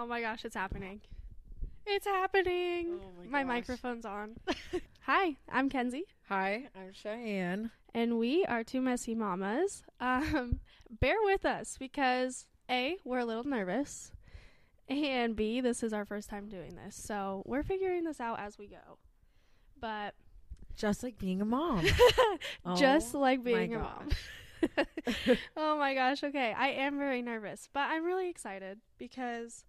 Oh my gosh, it's happening. It's happening. Oh my gosh. microphone's on. Hi, I'm Kenzie, Hi, I'm Cheyenne. and we are two messy mamas. Um, bear with us because A, we're a little nervous, and B, this is our first time doing this. So we're figuring this out as we go. But Just like being a mom. just Oh like being a mom. oh my gosh, okay. I am very nervous, but I'm really excited because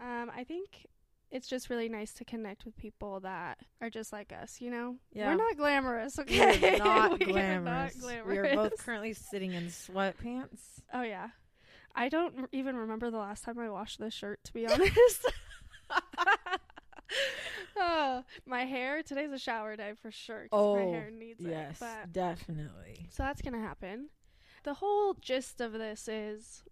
um, I think it's just really nice to connect with people that are just like us, you know? Yeah. We're not glamorous, okay? are not We are glamorous. not We are both currently sitting in sweatpants. Oh, yeah. I don't r- even remember the last time I washed this shirt, to be honest. oh, my hair, today's a shower day for sure 'cause my Oh, hair needs Yes, it. But definitely. So that's going to happen. The whole gist of this is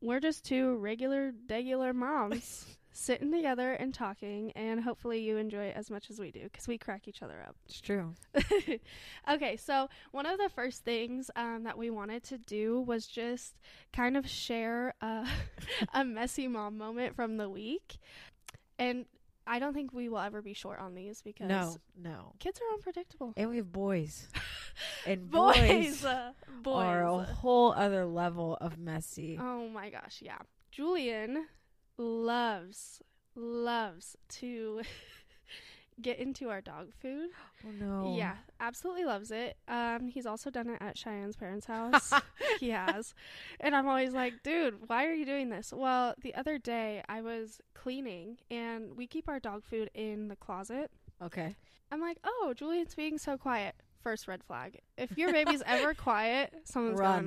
we're just two regular, regular moms sitting together and talking, and hopefully you enjoy it as much as we do because we crack each other up. It's true. okay, so one of the first things um, that we wanted to do was just kind of share a, a messy mom moment from the week. And I don't think we will ever be short on these because No, no. kids are unpredictable. And we have boys. And Boys, boys, uh, boys. are a whole other level of messy. Oh my gosh, yeah. Julian loves loves to get into our dog food. Oh, no. Yeah, absolutely loves it. Um he's also done it at Cheyenne's parents' house. he has. And I'm always like, "Dude, why are you doing this?" Well, the other day I was cleaning and we keep our dog food in the closet. Okay. I'm like, "Oh, Julian's being so quiet." First red flag. If your baby's ever quiet, something's Run.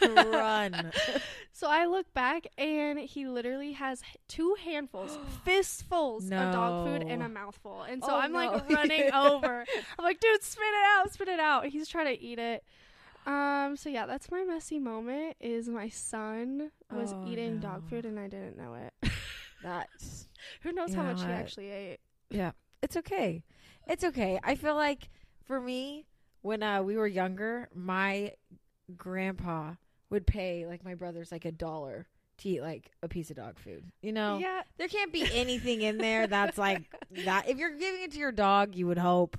going on. Run. So I look back and he literally has h- two handfuls, fistfuls of dog food and No. a mouthful. And so Oh, I'm like no. running over. I'm like, dude, spit it out, spit it out. He's trying to eat it. Um, so yeah, that's my messy moment is my son was Oh, eating dog no. food and I didn't know it. That's Who knows You how know much he what? actually ate. Yeah, it's okay. It's okay. I feel like for me, when uh, we were younger, my grandpa would pay like my brothers like a dollar to eat like a piece of dog food. You know, Yeah, there can't be anything in there that's like that. If you're giving it to your dog, you would hope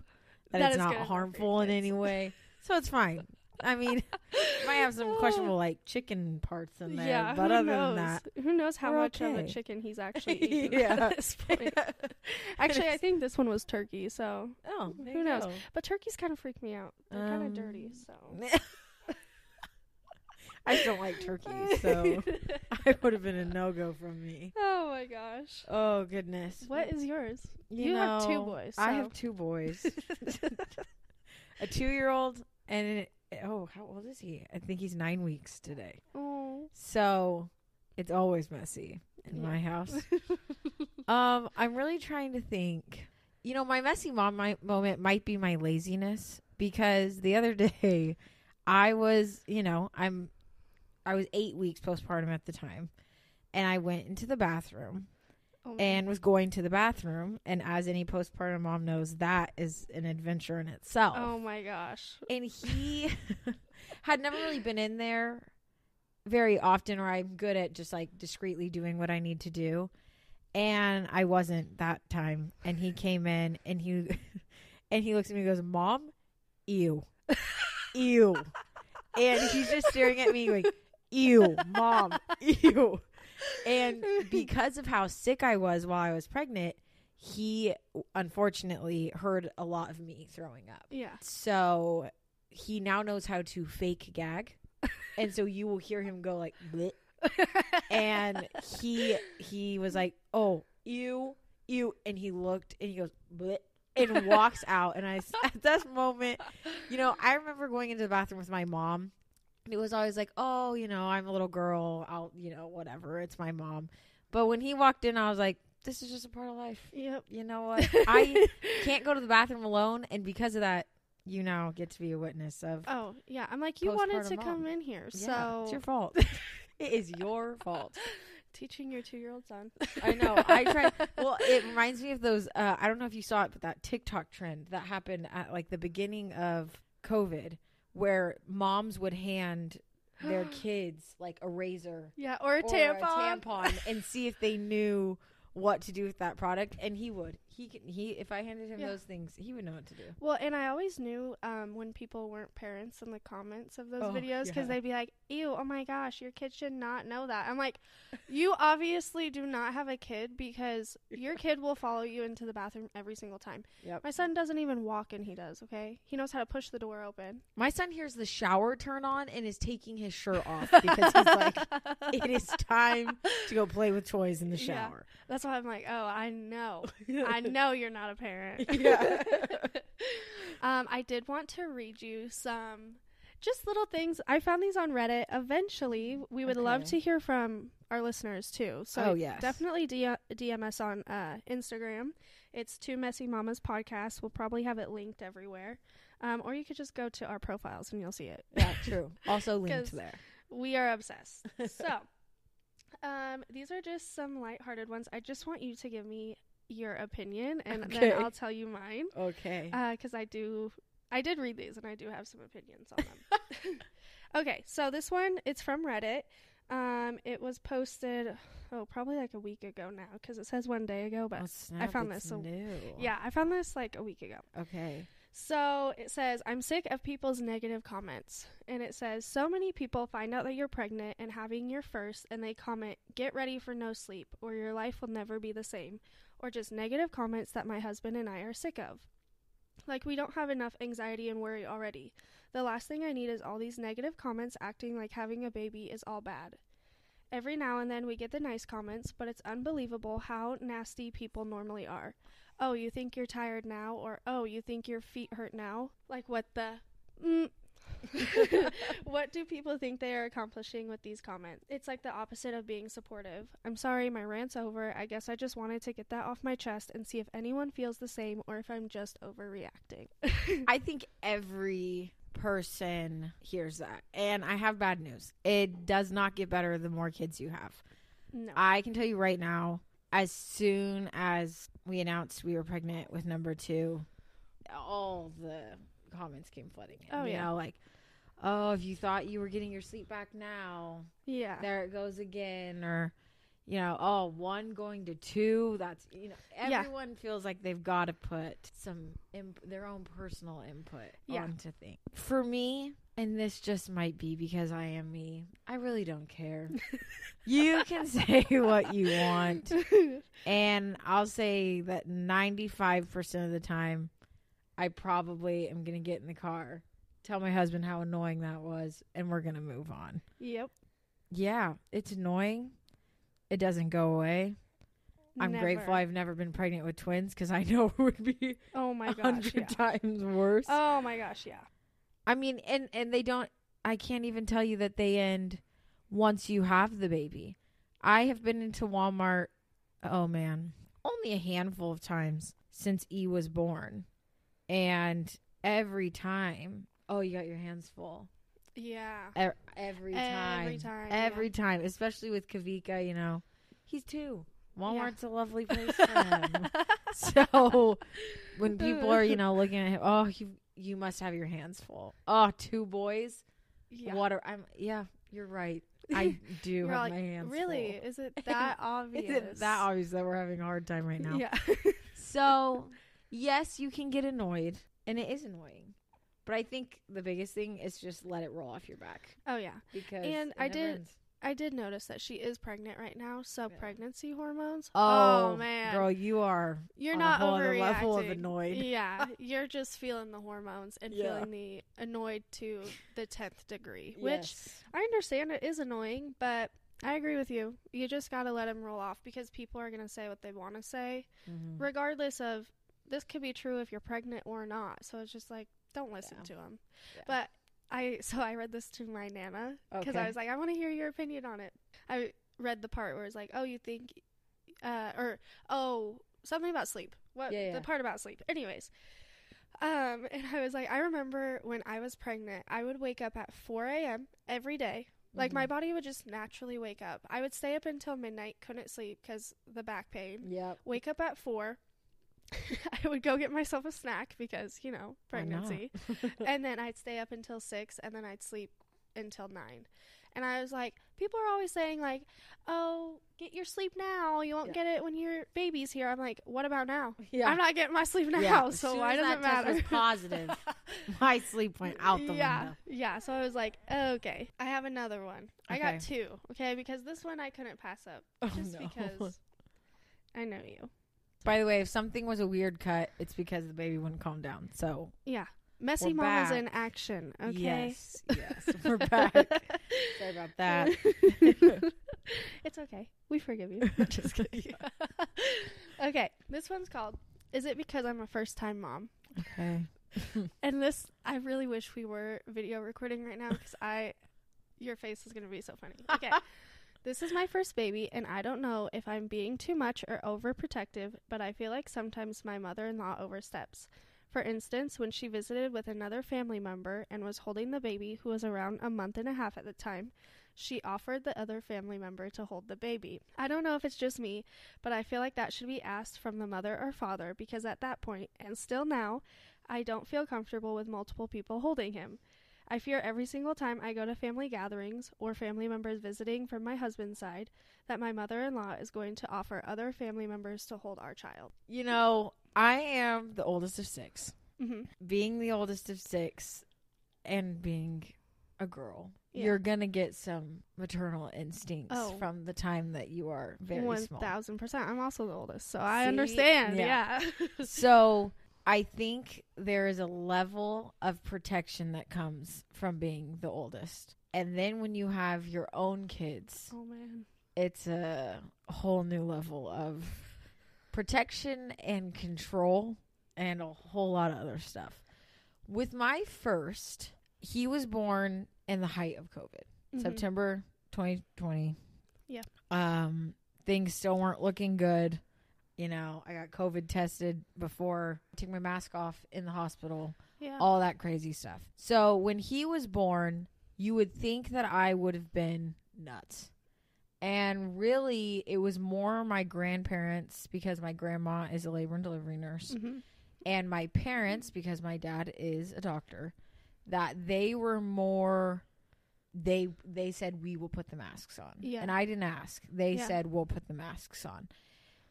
that, That it's not good enough for your harmful in any way. So it's fine. I mean, might have some questionable like chicken parts in there, yeah, but other knows? than that, who knows how much of a chicken he's actually eating Yeah. at this point? Actually, I think this one was turkey. So oh, Who knows? go. But turkeys kind of freak me out. They're kind of Um, dirty, so. I don't like turkeys, so I would have been a no go from me. oh my gosh. Oh goodness. What is yours? You, You have two know, boys, I have two boys. a two year old and an, oh, how old is he? I think he's nine weeks today. Oh. So it's always messy in my house. um, I'm really trying to think. You know, my messy mom mi- moment might be my laziness because the other day I was, you know, I'm I was 8 weeks postpartum at the time and I went into the bathroom Oh. and was going to the bathroom and as any postpartum mom knows that is an adventure in itself. Oh my gosh. And he had never really been in there very often or I'm good at just like discreetly doing what I need to do. And I wasn't that time. And he came in and he and he looks at me and goes, Mom, ew. Ew. And he's just staring at me like, Ew, mom, ew. And because of how sick I was while I was pregnant, he unfortunately heard a lot of me throwing up. Yeah. So he now knows how to fake gag. and so you will hear him go like Bleh. and he he was like, "Oh, you you," And he looked and he goes Bleh, and walks out and I at this moment, you know, I remember going into the bathroom with my mom. And it was always like, "Oh, you know, I'm a little girl. I'll, you know, whatever. It's my mom." But when he walked in, I was like, "This is just a part of life." Yep. You know what? I can't go to the bathroom alone, and because of that, you now get to be a witness of. Oh, yeah. I'm like, you wanted to come in here, yeah, so it's your fault. it is your fault. teaching your two-year-old son. I know. I tried. Well, it reminds me of those. Uh, I don't know if you saw it, but that TikTok trend that happened at like the beginning of COVID, where moms would hand their kids like a razor Yeah, or a or tampon. a tampon and see if they knew what to do with that product, and he would. He can. He if I handed him Yeah. those things, he would know what to do. Well, and I always knew um, when people weren't parents in the comments of those Oh, videos because yeah. they'd be like, "Ew, oh my gosh, your kid should not know that." I'm like, "You obviously do not have a kid because your kid will follow you into the bathroom every single time." Yep. My son doesn't even walk, and he does. Okay, he knows how to push the door open. My son hears the shower turn on and is taking his shirt off because he's like, it is time to go play with toys in the Yeah. shower. That's why I'm like, "Oh, I know, I know you're not a parent." Yeah. um, I did want to read you some just little things. I found these on Reddit. Eventually, we would love to hear from our listeners too. So Oh, yes. definitely D- DM us on uh, Instagram. It's Two Messy Mamas Podcast. We'll probably have it linked everywhere. Um, or you could just go to our profiles and you'll see it. Yeah, true. also linked there. We are obsessed. so, um, these are just some lighthearted ones. I just want you to give me your opinion, and Okay. then I'll tell you mine. Okay. because I do, I did read these, and I do have some opinions on them. okay, so this one it's from Reddit. Um, it was posted, oh, probably like a week ago now, because it says one day ago, but Oh, snap, found it's this a- new. yeah, I found this like a week ago. Okay. So it says, I'm sick of people's negative comments. And it says, so many people find out that you're pregnant and having your first, and they comment, get ready for no sleep, or your life will never be the same, or just negative comments that my husband and I are sick of. Like, we don't have enough anxiety and worry already. The last thing I need is all these negative comments acting like having a baby is all bad. Every now and then we get the nice comments, but it's unbelievable how nasty people normally are oh, you think you're tired now, or oh, you think your feet hurt now? Like, what the? Mm. what do people think they are accomplishing with these comments? It's like the opposite of being supportive. I'm sorry, my rant's over. I guess I just wanted to get that off my chest and see if anyone feels the same or if I'm just overreacting. I think every person hears that. And I have bad news. It does not get better the more kids you have. no. I can tell you right now, as soon as we announced we were pregnant with number two, all the comments came flooding in. Oh, you yeah. know, like, oh, if you thought you were getting your sleep back now, yeah. there it goes again. Or, you know, oh, one going to two. That's, you know, Yeah. everyone feels like they've got to put some, imp- their own personal input Yeah. onto things. For me, and this just might be because I am me, I really don't care. you can say what you want. And I'll say that 95% of the time, I probably am going to get in the car, tell my husband how annoying that was, and we're going to move on. yep. Yeah, it's annoying. It doesn't go away. I'm grateful I've never been pregnant with twins because I know it would be Oh my gosh. hundred Yeah. times worse. Oh my gosh. Yeah. I mean, and and they don't. I can't even tell you that they end once you have the baby. I have been into Walmart. Oh man, only a handful of times since E was born, and every time, oh, you got your hands full. Yeah. E- every time, Every time, every yeah. time. Especially with Kavika, you know, he's two. Walmart's a lovely place for him. so when people are, you know, looking at him, oh, you you must have your hands full. Oh, two boys. yeah. What I'm? Yeah, you're right. I do have like, my hands really? full. Is it that obvious? Is it that obvious that we're having a hard time right now? Yeah. So, yes, you can get annoyed, and it is annoying. But I think the biggest thing is just let it roll off your back oh yeah. because And I did- ends. I did notice that she is pregnant right now, so pregnancy hormones. Oh, man, girl, you are you're on not a overreacting. level of annoyed. Yeah, you're just feeling the hormones and Yeah. feeling the annoyed to the tenth degree, which Yes. I understand it is annoying, but I agree with you. You just gotta let them roll off because people are gonna say what they want to say, Mhm. regardless of this could be true if you're pregnant or not. So it's just like don't listen Yeah. to them. Yeah. But I so I read this to my nana because I was like I want to hear your opinion on it. I read the part where it's like oh you think uh or oh something about sleep. What Yeah, yeah. the part about sleep. Anyways. Um, and I was like, I remember when I was pregnant, I would wake up at 4 a.m. every day. Like, my Mhm. body would just naturally wake up. I would stay up until midnight, couldn't sleep because the back pain Yep. wake up at four. I would go get myself a snack because, you know, pregnancy. and then I'd stay up until six and then I'd sleep until nine. And I was like, people are always saying like, "Oh, get your sleep now. You won't Yeah. get it when your baby's here." I'm like, "What about now? Yeah. I'm not getting my sleep now, Yeah, as so soon why as does that it test matter?" was positive, My sleep went out the yeah, window. yeah. So I was like, "Okay, I have another one. I got two. Okay, because this one I couldn't pass up Oh, just no. because I know you. By the way, if something was a weird cut, it's because the baby wouldn't calm down. So Yeah, messy We're mom is back. in action. Okay. yes, yes, we're back. Sorry about that. it's okay. We forgive you. Just kidding. okay, this one's called Is It Because I'm a First Time Mom? okay. And this, I really wish we were video recording right now because I, your face is going to be so funny. Okay. This is my first baby, and I don't know if I'm being too much or overprotective, but I feel like sometimes my mother in law oversteps. For instance, when she visited with another family member and was holding the baby, who was around a month and a half at the time, she offered the other family member to hold the baby. I don't know if it's just me, but I feel like that should be asked from the mother or father because at that point, and still now, I don't feel comfortable with multiple people holding him. I fear every single time I go to family gatherings or family members visiting from my husband's side that my mother in law is going to offer other family members to hold our child. You know, I am the oldest of six. hmm Being the oldest of six and being a girl, Yeah. you're going to get some maternal instincts Oh. from the time that you are very One small. thousand percent. I'm also the oldest, so I understand. Yeah. Yeah. so I think there is a level of protection that comes from being the oldest. And then when you have your own kids, oh man. it's a whole new level of protection and control and a whole lot of other stuff. With my first, he was born in the height of COVID. Mhm. September 2020. Yeah. Um, things still weren't looking good. You know, I got COVID tested before, took my mask off in the hospital, Yeah. all that crazy stuff. So when he was born, you would think that I would have been nuts. And really, it was more my grandparents because my grandma is a labor and delivery nurse Mhm. and my parents because my dad is a doctor that they were more they they said we will put the masks on Yeah. and i didn't ask they Yeah. said we'll put the masks on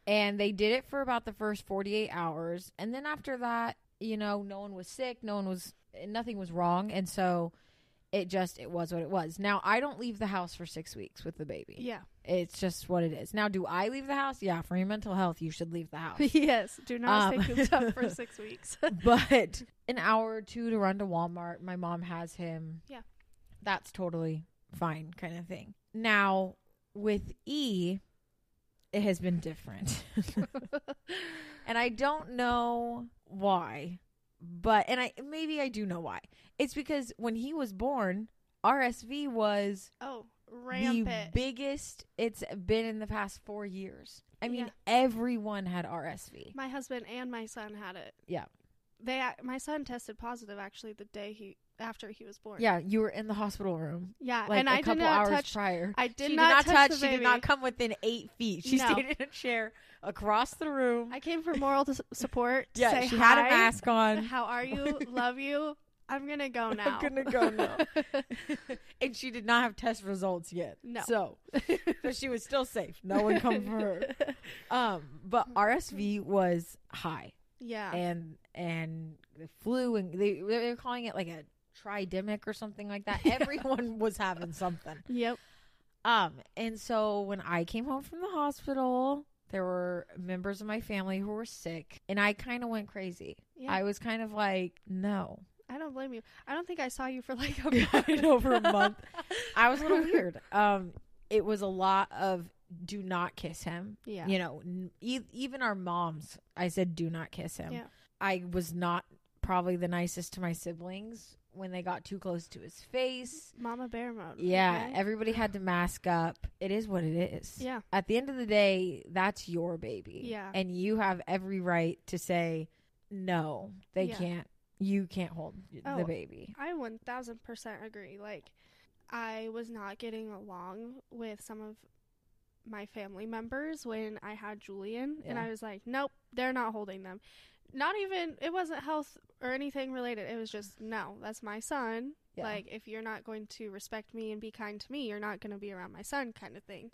and they did it for about the first 48 hours and then after that you know no one was sick no one was nothing was wrong and so it just it was what it was now i don't leave the house for six weeks with the baby Yeah. it's just what it is now do i leave the house yeah for your mental health you should leave the house yes. Do not Um, stay cooped up for six weeks. but an hour or two to run to Walmart. My mom has him. Yeah. That's totally fine, kind of thing. Now, with E, it has been different. and I don't know why, but, and I, maybe I do know why. It's because when he was born, RSV was oh, the biggest it's been in the past four years. I mean, Yeah. everyone had RSV. my husband and my son had it. Yeah. They my son tested positive actually the day he after he was born. Yeah, you were in the hospital room Yeah, like and a I did couple not hours touch prior. I did she not did not touch. the She did not come within eight feet. She No. stayed in a chair across the room. I came for moral s- support. to yeah, say she hi. had a mask on. How are you? Love you. I'm gonna go now. I'm gonna go now. and she did not have test results yet. No. So, but she was still safe. No one come for her. Um, but RSV was high, yeah. and and the flu, and they they were calling it like a tridemic or something like that. Everyone was having something. yep. Um, and so when I came home from the hospital, there were members of my family who were sick, and I kind of went crazy. Yeah. I was kind of like, no, I don't blame you. I don't think I saw you for like a month. for a month. I was a little weird. Um, it was a lot of do not kiss him. Yeah. You know, n- e- even our moms, I said do not kiss him. Yeah. I was not probably the nicest to my siblings when they got too close to his face. Mama bear mode. Yeah, okay? everybody had to mask up. It is what it is. Yeah. At the end of the day, that's your baby. Yeah. And you have every right to say, no, they Yeah. can't. You can't hold Oh. the baby. I 1000% agree. Like, I was not getting along with some of my family members when I had Julian, and I was like, nope, they're not holding them. Not even, it wasn't health or anything related. It was just, no, that's my son. Yeah. Like if you're not going to respect me and be kind to me, you're not going to be around my son kind of thing.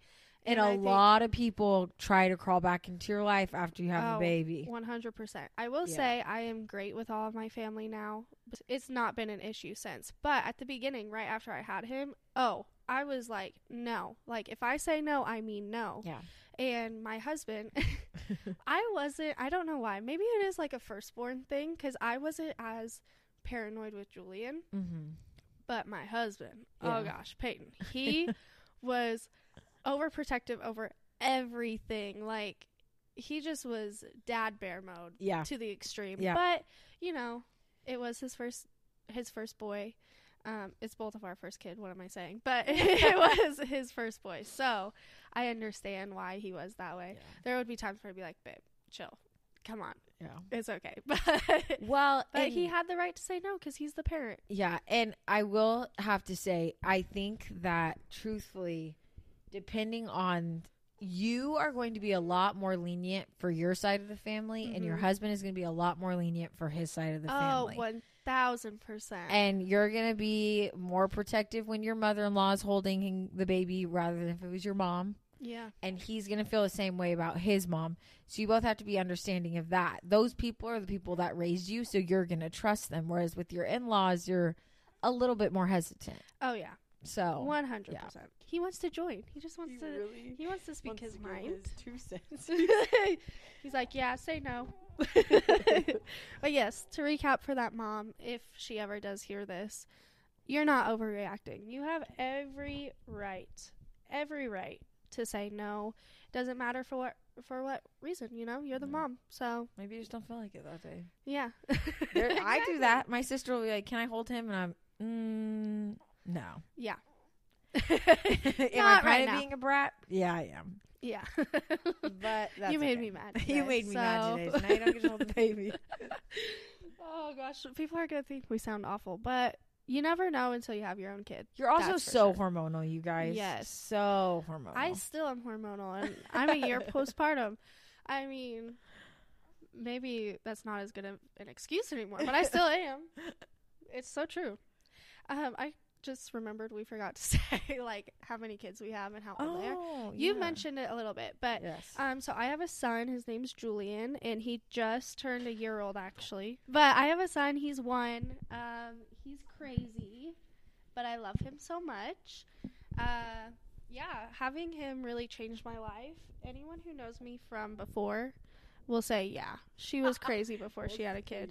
and a think- lot of people try to crawl back into your life after you have Oh, a baby. 100%. I will Yeah. say I am great with all of my family now. It's not been an issue since. But at the beginning, right after I had him, oh, I was like, no. Like, if I say no, I mean no. Yeah. And my husband, I wasn't, I don't know why. Maybe it is like a firstborn thing because I wasn't as paranoid with Julian. mm-hmm. But my husband, Yeah. oh gosh, Peyton, he was overprotective over everything. Like, he just was dad bear mode Yeah. to the extreme. Yeah. But you know, it was his first his first boy. Um, it's both of our first kid. What am I saying? But it was his first boy, so I understand why he was that way. There would be times where I'd be like, "Babe, chill, come on, Yeah. it's okay." But Well, but he had the right to say no because he's the parent. Yeah, and I will have to say, I think that truthfully, depending on you are going to be a lot more lenient for your side of the family, and your Mhm. husband is going to be a lot more lenient for his side of the Oh, family. one thousand percent. And you're going to be more protective when your mother in law is holding the baby rather than if it was your mom. Yeah, And he's going to feel the same way about his mom. So you both have to be understanding of that. Those people are the people that raised you, so you're going to trust them. Whereas with your in laws, you're a little bit more hesitant. oh yeah, So one hundred percent. He wants to join. He just wants to. He wants to speak his mind. two cents. He's like, yeah, say no. but yes, to recap for that mom, if she ever does hear this, you're not overreacting. You have every right, every right to say no. Doesn't matter for what for what reason. You know, you're the Mm. mom. So Maybe you just don't feel like it that day. yeah, There, I do that. My sister will be like, "Can I hold him?" And I'm, mm, "No." Yeah, am I right now. being a brat? Yeah, I am. yeah. But that's you made okay. me mad. You made me mad so- today. So now you don't get to hold the baby. oh gosh, people are gonna think we sound awful, but you never know until you have your own kid. You're also so sure. hormonal, you guys. Yes. so hormonal. I still am hormonal, and I'm a year postpartum. I mean, maybe that's not as good of an excuse anymore, but I still am. It's so true. Um, I just remembered we forgot to say like how many kids we have and how old they are. oh, You yeah. mentioned it a little bit, but yes. um, so I have a son. His name's Julian, and he just turned a year old actually. But I have a son. He's one. Um, he's crazy, but I love him so much. Uh, yeah, having him really changed my life. Anyone who knows me from before will say, yeah, she was crazy before she had a kid.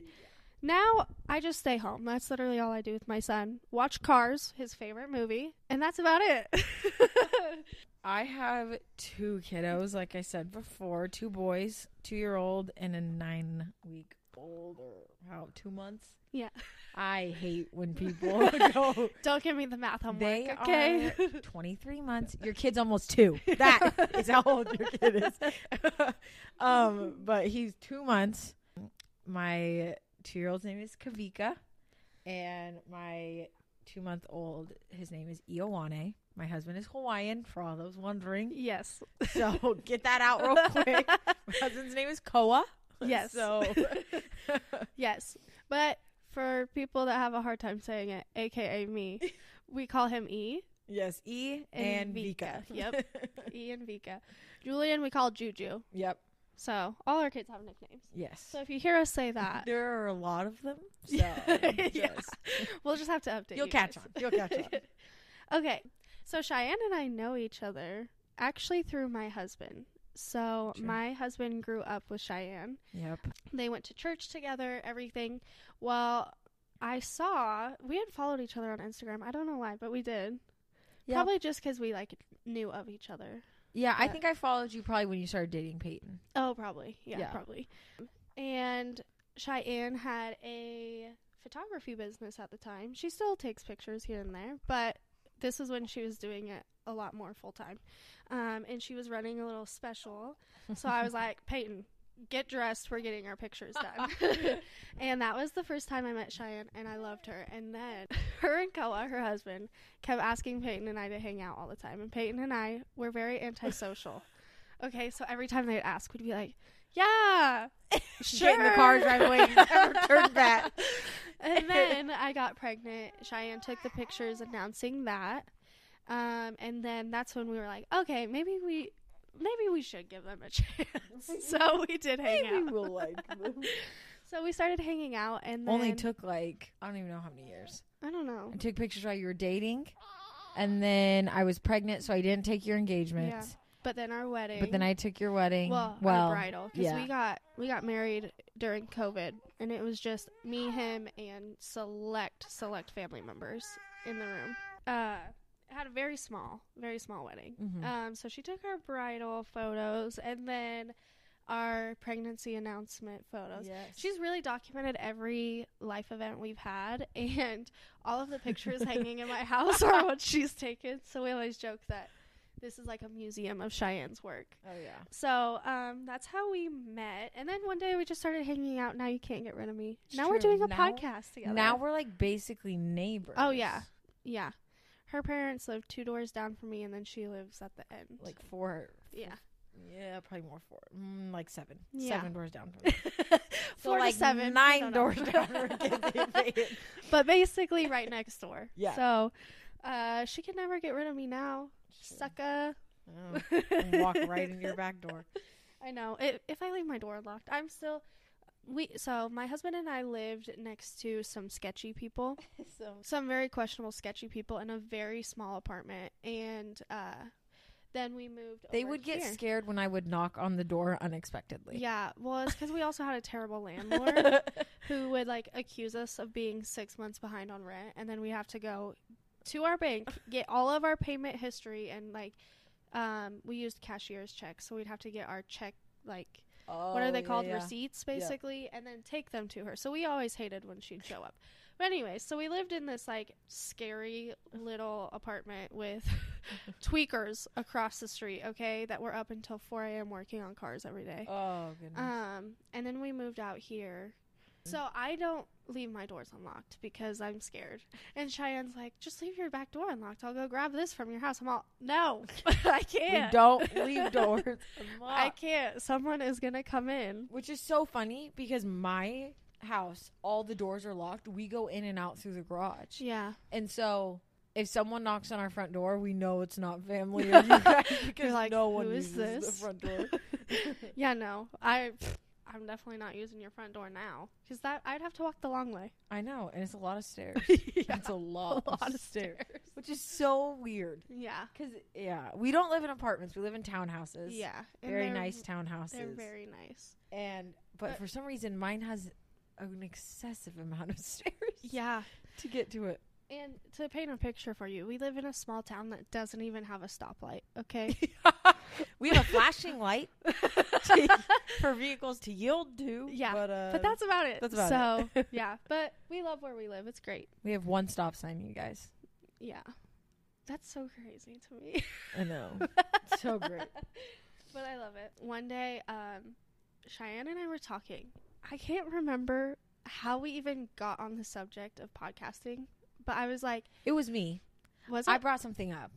Now I just stay home. That's literally all I do with my son. Watch Cars, his favorite movie, and that's about it. I have two kiddos, like I said before, two boys, two year old and a nine week old or how two months. Yeah. I hate when people go Don't give me the math homework, They okay? are 23 months. Your kid's almost two. That is how old your kid is. um, but he's two months. My two year old's name is Kavika, and my two month old, his name is Iowane. My husband is Hawaiian, for all those wondering. Yes. So get that out real quick. My husband's name is Koa. Yes. So Yes. But for people that have a hard time saying it, aka me, we call him E. yes, E and, And Vika. Vika. Yep. E and Vika. Julian we call Juju. yep. So all our kids have nicknames. Yes. So if you hear us say that, There are a lot of them. So Yeah. we'll just have to update You'll you catch on. You'll catch on. okay. So Cheyenne and I know each other actually through my husband. So Sure. my husband grew up with Cheyenne. Yep. They went to church together, everything. Well, I saw we had followed each other on Instagram. I don't know why, but we did. Yeah. Probably just because we like knew of each other. Yeah, I think I followed you probably when you started dating Peyton. Oh, probably. Yeah, Yeah. probably. And Cheyenne had a photography business at the time. She still takes pictures here and there, but this was when she was doing it a lot more full time. Um, and she was running a little special. So I was like, Peyton, get dressed. We're getting our pictures done. and that was the first time I met Cheyenne, and I loved her. And then her and Koa, her husband, kept asking Peyton and I to hang out all the time. And Peyton and I were very antisocial. okay, so every time they'd ask, we'd be like, Yeah. Get in the car, drive away, never turn back. and then I got pregnant. Cheyenne took the pictures announcing that. Um, and then that's when we were like, okay, maybe we maybe we should give them a chance. so we did hang Maybe out. we'll like them. So we started hanging out and then Only took like I don't even know how many years. I don't know. I took pictures while you were dating, and then I was pregnant, so I didn't take your engagement. Yeah. But then our wedding. But then I took your wedding. well, well, our bridal because yeah. we got we got married during COVID, and it was just me, him, and select select family members in the room. Uh, had a very small, very small wedding. Mhm. Um, so she took our bridal photos and then our pregnancy announcement photos. Yes. She's really documented every life event we've had, and all of the pictures hanging in my house are what she's taken. So we always joke that this is like a museum of Cheyenne's work. oh yeah. So um, that's how we met, and then one day we just started hanging out. Now you can't get rid of me. It's now we're doing a Now- podcast together. Now we're like basically neighbors. Oh, yeah. yeah, her parents live two doors down from me, and then she lives at the end. Like four. yeah, Yeah, probably more four. Mm, like seven. Yeah. Seven doors down from me. four so like to seven, Nine doors down from but basically right next door. Yeah. So uh, she can never get rid of me now, sucker. Oh, walk right into your back door. I know. It, if I leave my door unlocked, I'm still. We so my husband and I lived next to some sketchy people, So some very questionable sketchy people in a very small apartment, and uh, then we moved. they over would get here. scared when I would knock on the door unexpectedly. Yeah, well, it's because we also had a terrible landlord who would like accuse us of being six months behind on rent, and then we have to go to our bank, get all of our payment history, and like, um, we used cashier's checks, so we'd have to get our check like what are they Oh, called? yeah, yeah. receipts basically? And then take them to her. So we always hated when she'd show up. But anyway so we lived in this like scary little apartment with tweakers across the street okay that were up until 4 a.m working on cars every day. Oh goodness. um and then we moved out here so i don't leave my doors unlocked because i'm scared. And cheyenne's like just leave your back door unlocked. I'll go grab this from your house. I'm all no i can't. We don't leave doors i can't. Someone is gonna come in. Which is so funny because my house, all the doors are locked. We go in and out through the garage. yeah. And so if someone knocks on our front door, we know it's not family or you guys because like, no one "Who is uses this?" the front door. Yeah, no, I, I'm definitely not using your front door now because that I'd have to walk the long way. I know, and it's a lot of stairs. yeah, It's a lot, a lot of stairs, which is so weird. Yeah, Because yeah, we don't live in apartments; we live in townhouses. yeah, very nice townhouses. They're very nice. and but, but- for some reason, mine has an excessive amount of stairs. Yeah, to get to it. And to paint a picture for you, we live in a small town that doesn't even have a stoplight. Okay, we have a flashing light to, for vehicles to yield to. Yeah, but, uh, but that's about it. that's about it. so it. yeah, but we love where we live. It's great. we have one stop sign, you guys. Yeah, that's so crazy to me. I know, so great. but I love it. One day, um, Cheyenne and I were talking. I can't remember how we even got on the subject of podcasting, but I was like, It was me. "Was I brought something up,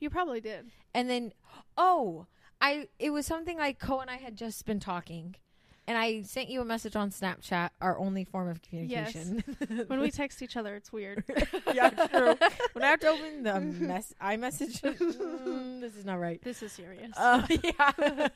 you probably did. and then oh, I it was something like Koa and I had just been talking. And I sent you a message on Snapchat, our only form of communication. When we text each other, it's weird. yeah, true. When I have to open the mess iMessage, mm, this is not right. This is serious. Uh, yeah.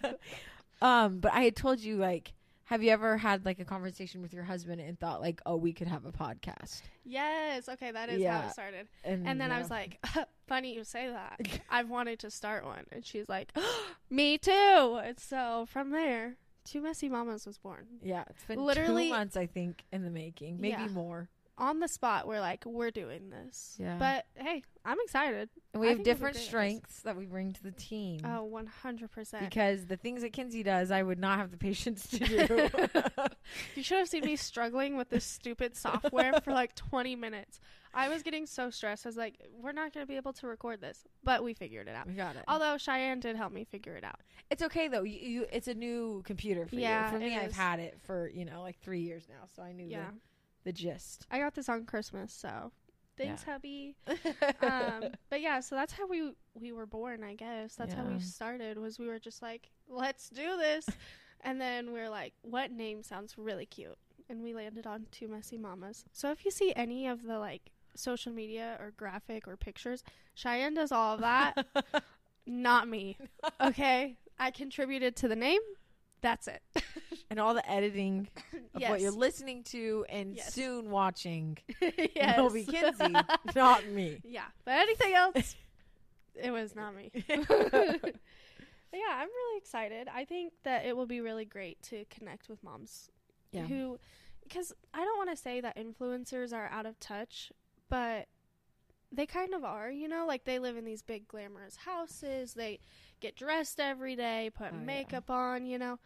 um, but I had told you like, have you ever had like a conversation with your husband and thought like, oh, we could have a podcast? yes. Okay, that is how it started. And, And then I was like, "Funny you say that. I've wanted to start one." And she's like, "Me too." And so from there, Two Messy Mamas was born. yeah, it's been literally- two months, I think, in the making, maybe Yeah. more. On the spot, we're like, "We're doing this." Yeah. But hey, I'm excited. And we I have think we'll be different great at this. strengths that we bring to the team. Oh, 100 percent. Because the things that Kenzie does, I would not have the patience to do. You should have seen me struggling with this stupid software for like 20 minutes. I was getting so stressed. I was like, we're not going to be able to record this. But we figured it out. we got it. Although Cheyenne did help me figure it out. It's okay though. You, you it's a new computer for Yeah, you. For me, I've had it for you know like three years now, so I knew Yeah. the, the gist. I got this on Christmas, so thanks, hubby. um, but yeah, so that's how we we were born, I guess. That's how we started was we were just like, let's do this. And then we're like, what name sounds really cute? And we landed on Two Messy Mamas. So if you see any of the like social media or graphic or pictures, Cheyenne does all of that. not me. Okay? I contributed to the name. That's it. And all the editing of what you're listening to and Yes. soon watching yes. will be Kenzie, not me. yeah. But anything else, it was not me. But yeah, I'm really excited. I think that it will be really great to connect with moms Yeah. who, because I don't want to say that influencers are out of touch, but they kind of are, you know, like they live in these big glamorous houses, they get dressed every day, put Oh, yeah. makeup on, you know.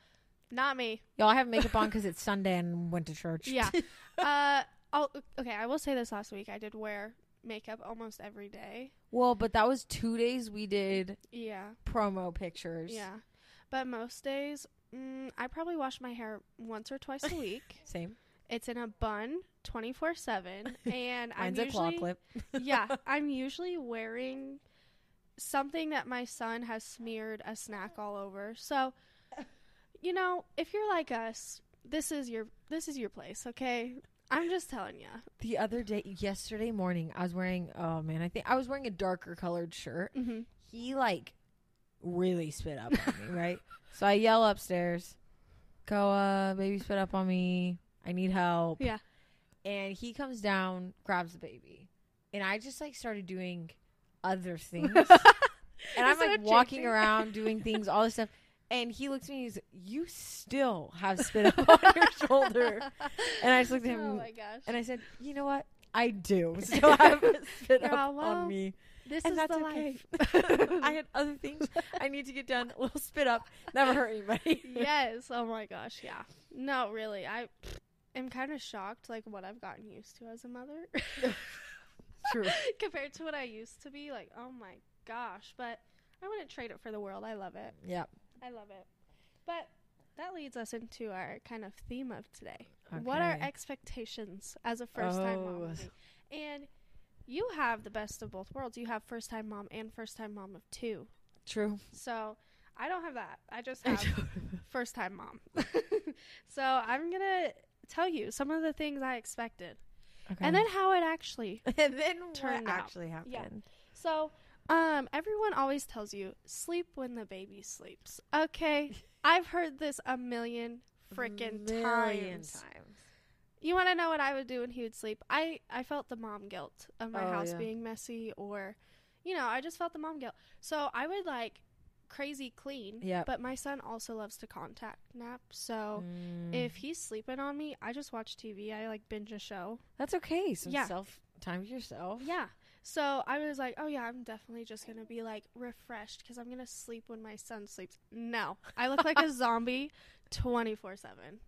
Not me. Y'all I have makeup on because it's Sunday and went to church. Yeah. uh, I'll, okay, I will say this last week. I did wear makeup almost every day. well, but that was two days we did Yeah. promo pictures. Yeah. But most days, mm, I probably wash my hair once or twice a week. Same. It's in a bun 24 7. And I'm Mine's a claw usually, clip. yeah, I'm usually wearing something that my son has smeared a snack all over. So, you know, if you're like us, this is your this is your place, okay? I'm just telling you. The other day, yesterday morning, I was wearing. Oh man, I think I was wearing a darker colored shirt. Mm-hmm. He like really spit up on me, right? So I yell upstairs, "Go, uh, baby, spit up on me. I need help." Yeah. And he comes down, grabs the baby, and I just like started doing other things, and I'm like walking around doing things, all this stuff. And he looks at me, and he's you still have spit up on your shoulder. And I just looked at him Oh my gosh. and I said, you know what? I do still have spit Yeah, up well, on me. this and is that's the okay. life. I had other things I need to get done. A little spit up. Never hurt anybody. yes. Oh my gosh. Yeah. No, really. I am kind of shocked, like what I've gotten used to as a mother, True. compared to what I used to be. Like, oh my gosh. But I wouldn't trade it for the world. I love it. Yep. I love it. But that leads us into our kind of theme of today. What are expectations as a first time Oh. mom? And you have the best of both worlds. You have first time mom and first time mom of two. True. So I don't have that. I just have first time mom. so I'm going to tell you some of the things I expected Okay. and then how it actually. and then what turned actually happened? So, um everyone always tells you sleep when the baby sleeps. Okay? I've heard this a million freaking times. times. You want to know what I would do when he would sleep? I I felt the mom guilt of my Oh, house yeah. being messy or you know, I just felt the mom guilt. So, I would like crazy clean, Yeah. but my son also loves to contact nap. So, Mm. if he's sleeping on me, I just watch TV. I like binge a show. that's okay, some Yeah. self time to yourself. Yeah. So I was like, oh yeah, I'm definitely just gonna be like refreshed because I'm gonna sleep when my son sleeps. No, I look like a zombie, twenty four seven.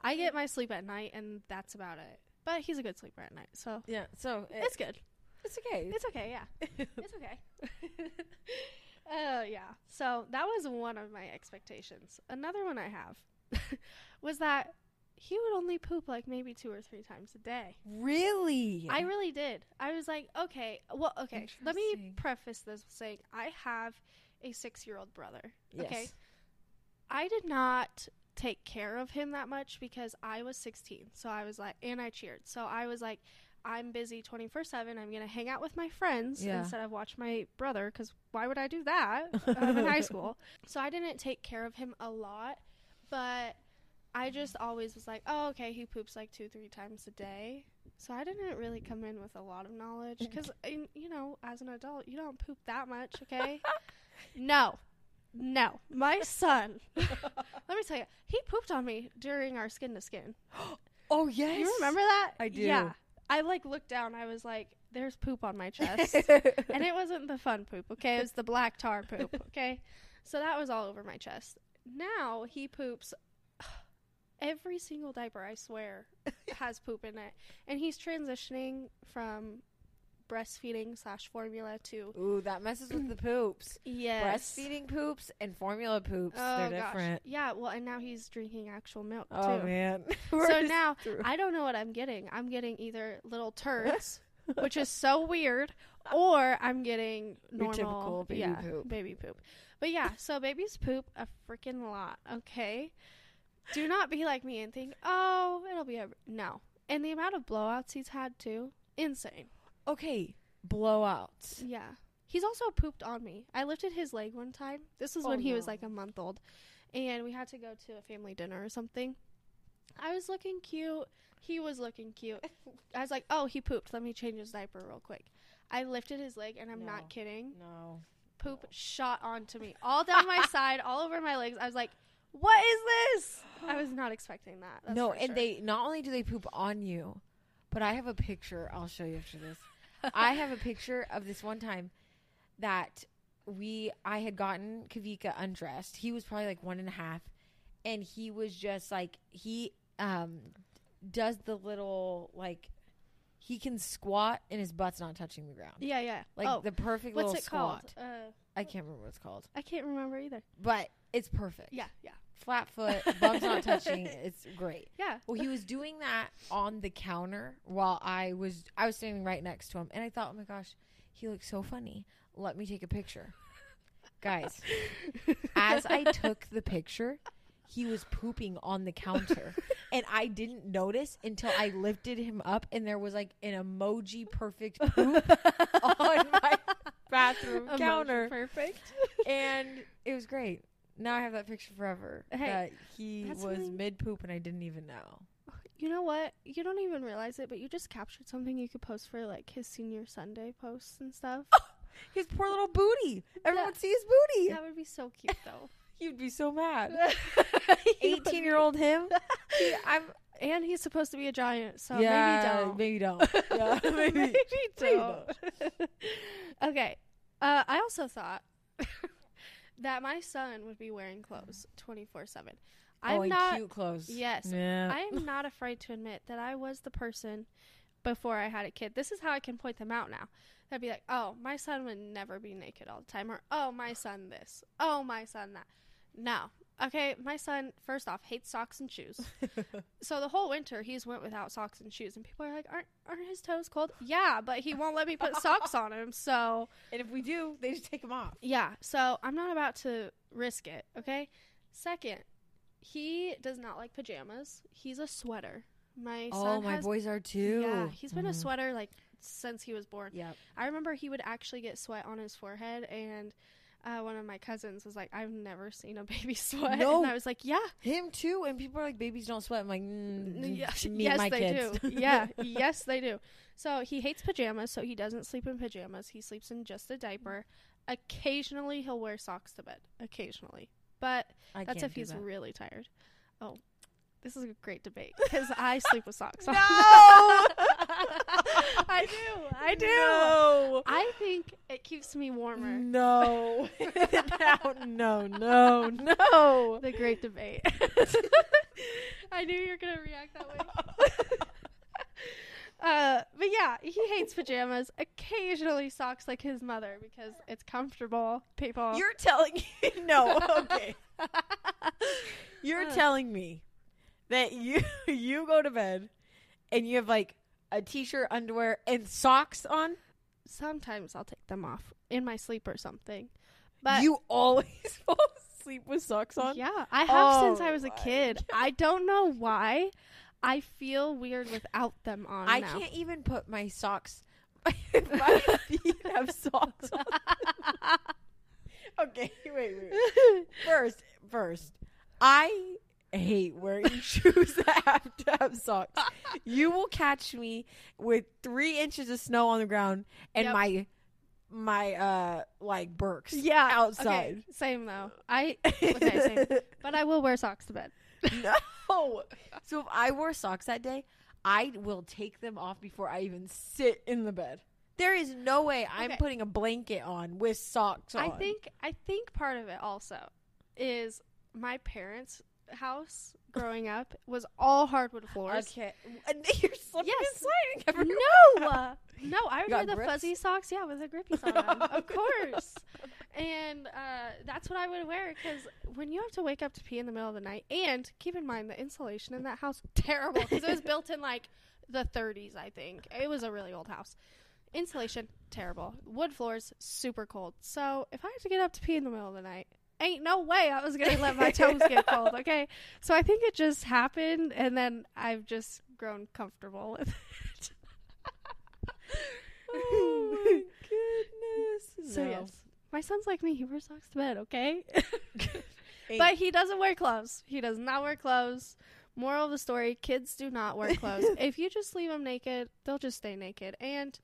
I get my sleep at night, and that's about it. But he's a good sleeper at night, so Yeah. So it, it's good. it's okay. It's okay. Yeah, it's okay. uh, yeah. So that was one of my expectations. Another one I have was that he would only poop like maybe two or three times a day. really? I really did. I was like, okay, well, okay. Let me preface this with saying I have a six year old brother. yes. Okay. I did not take care of him that much because I was 16. So I was like, and I cheered. So I was like, I'm busy 24 7. I'm going to hang out with my friends Yeah. instead of watch my brother because why would I do that? I'm in high school. So I didn't take care of him a lot, but I just always was like, oh, okay, he poops like two, three times a day. So I didn't really come in with a lot of knowledge because, you know, as an adult, you don't poop that much, okay? no, no. My son, let me tell you, he pooped on me during our skin to skin. Oh yes. You remember that? I do. Yeah. I like looked down. I was like, there's poop on my chest. and it wasn't the fun poop, okay? It was the black tar poop, okay? So that was all over my chest. Now he poops every single diaper, I swear, has poop in it. And he's transitioning from breastfeeding slash formula to Ooh, that messes with the poops. yes. Breastfeeding poops and formula poops, Oh, they're gosh. different. Yeah, well, and now he's drinking actual milk too. Oh too. man. So now through. I don't know what I'm getting. I'm getting either little turds, which is so weird, or I'm getting normal typical baby yeah, poop. Baby poop. But yeah, so babies poop a freaking lot. Okay. Do not be like me and think, oh, it'll be over. No. And the amount of blowouts he's had too, insane. Okay, blowouts. Yeah. He's also pooped on me. I lifted his leg one time. This was Oh, when he was like a month old. And we had to go to a family dinner or something. I was looking cute. He was looking cute. I was like, oh, he pooped. Let me change his diaper real quick. I lifted his leg, and I'm No. not kidding. No. Poop shot onto me, all down my side, all over my legs. I was like, what is this? I was not expecting that. That's no, and sure. they not only do they poop on you, but I have a picture. I'll show you after this. I have a picture of this one time that we I had gotten Kavika undressed. He was probably like one and a half, and he was just like he um does the little like he can squat and his butt's not touching the ground. Yeah, yeah. Like oh, the perfect what's little it called? squat. Uh, I can't remember what it's called, I can't remember either. but it's perfect. Yeah, yeah, Flat foot, bum's not touching. It's great. yeah. Well, he was doing that on the counter while I was I was standing right next to him, and I thought, oh my gosh, he looks so funny. Let me take a picture, guys. As I took the picture, he was pooping on the counter, and I didn't notice until I lifted him up, and there was like an emoji perfect poop on my bathroom Emoji counter, perfect. and it was great. Now I have that picture forever. Hey, that he was something- mid poop, and I didn't even know. You know what? You don't even realize it, but you just captured something you could post for like his senior Sunday posts and stuff. His poor little booty. Everyone That- see his booty. that would be so cute, though. You'd be so mad. 18 year old him. I'm, and he's supposed to be a giant, so yeah, maybe maybe don't. Yeah, maybe. maybe maybe don't. okay. Uh, I also thought that my son would be wearing clothes twenty four seven. I'm oh, and not. cute clothes. Yes, Yeah. I am not afraid to admit that I was the person before I had a kid. This is how I can point them out now. I'd be like, oh, my son would never be naked all the time, or oh, my son this, oh, my son that. No. Okay, my son, first off, hates socks and shoes. so the whole winter, he's went without socks and shoes, and people are like, aren't, aren't his toes cold? Yeah, but he won't let me put socks on him, so and if we do, they just take them off. yeah, so I'm not about to risk it, okay? Second, he does not like pajamas. He's a sweater. My Oh, son my has boys are too. Yeah, he's been a Mhm. sweater like since he was born. Yeah. I remember he would actually get sweat on his forehead and uh, one of my cousins was like, "I've never seen a baby sweat," No. and I was like, "Yeah, Him too. And people are like, babies don't sweat. I'm like, mm, yes, yes, they kids. do. yeah, yes, they do." So he hates pajamas, so he doesn't sleep in pajamas. He sleeps in just a diaper. Occasionally, he'll wear socks to bed. Occasionally, but I That's if he's that. really tired. Oh, this is a great debate because I sleep with socks on. No! I do. I do. No. I think it keeps me warmer. No. no, no, no, no. The great debate. I knew you were gonna react that way. Uh, but yeah, he hates pajamas. Occasionally socks like his mother because it's comfortable. People. You're telling me no. Okay. You're Uh. telling me that you you go to bed and you have like a t-shirt, underwear, and socks on. Sometimes I'll take them off in my sleep or something. But you always fall asleep with socks on. Yeah, I have since Oh I was a kid. I don't know why. I feel weird without them on. I now. can't even put my socks. my feet have socks on. okay, wait. wait. First, first, I hate wearing shoes that have to have socks. You will catch me with three inches of snow on the ground and Yep. my my uh like Birks yeah, outside. Okay, same though. I okay, same. but I will wear socks to bed. no. So if I wore socks that day, I will take them off before I even sit in the bed. There is no way I'm Okay. putting a blanket on with socks on. I think I think part of it also is my parents' house growing up was all hardwood floors. Okay. You're slipping Yes. and sliding everywhere. No, uh, no, I would wear the grips? fuzzy socks. Yeah, with the grippies on them, of course. And uh, that's what I would wear because when you have to wake up to pee in the middle of the night, and keep in mind the insulation in that house terrible because it was built in like the 30s, I think. It was a really old house. Insulation terrible. Wood floors super cold. So if I had to get up to pee in the middle of the night, ain't no way I was gonna let my toes get cold. Okay, so I think it just happened, and then I've just grown comfortable with it. oh my goodness. So No. yes, my son's like me. He wears socks to bed. Okay, but he doesn't wear clothes. He does not wear clothes. Moral of the story: Kids do not wear clothes. if you just leave them naked, they'll just stay naked. And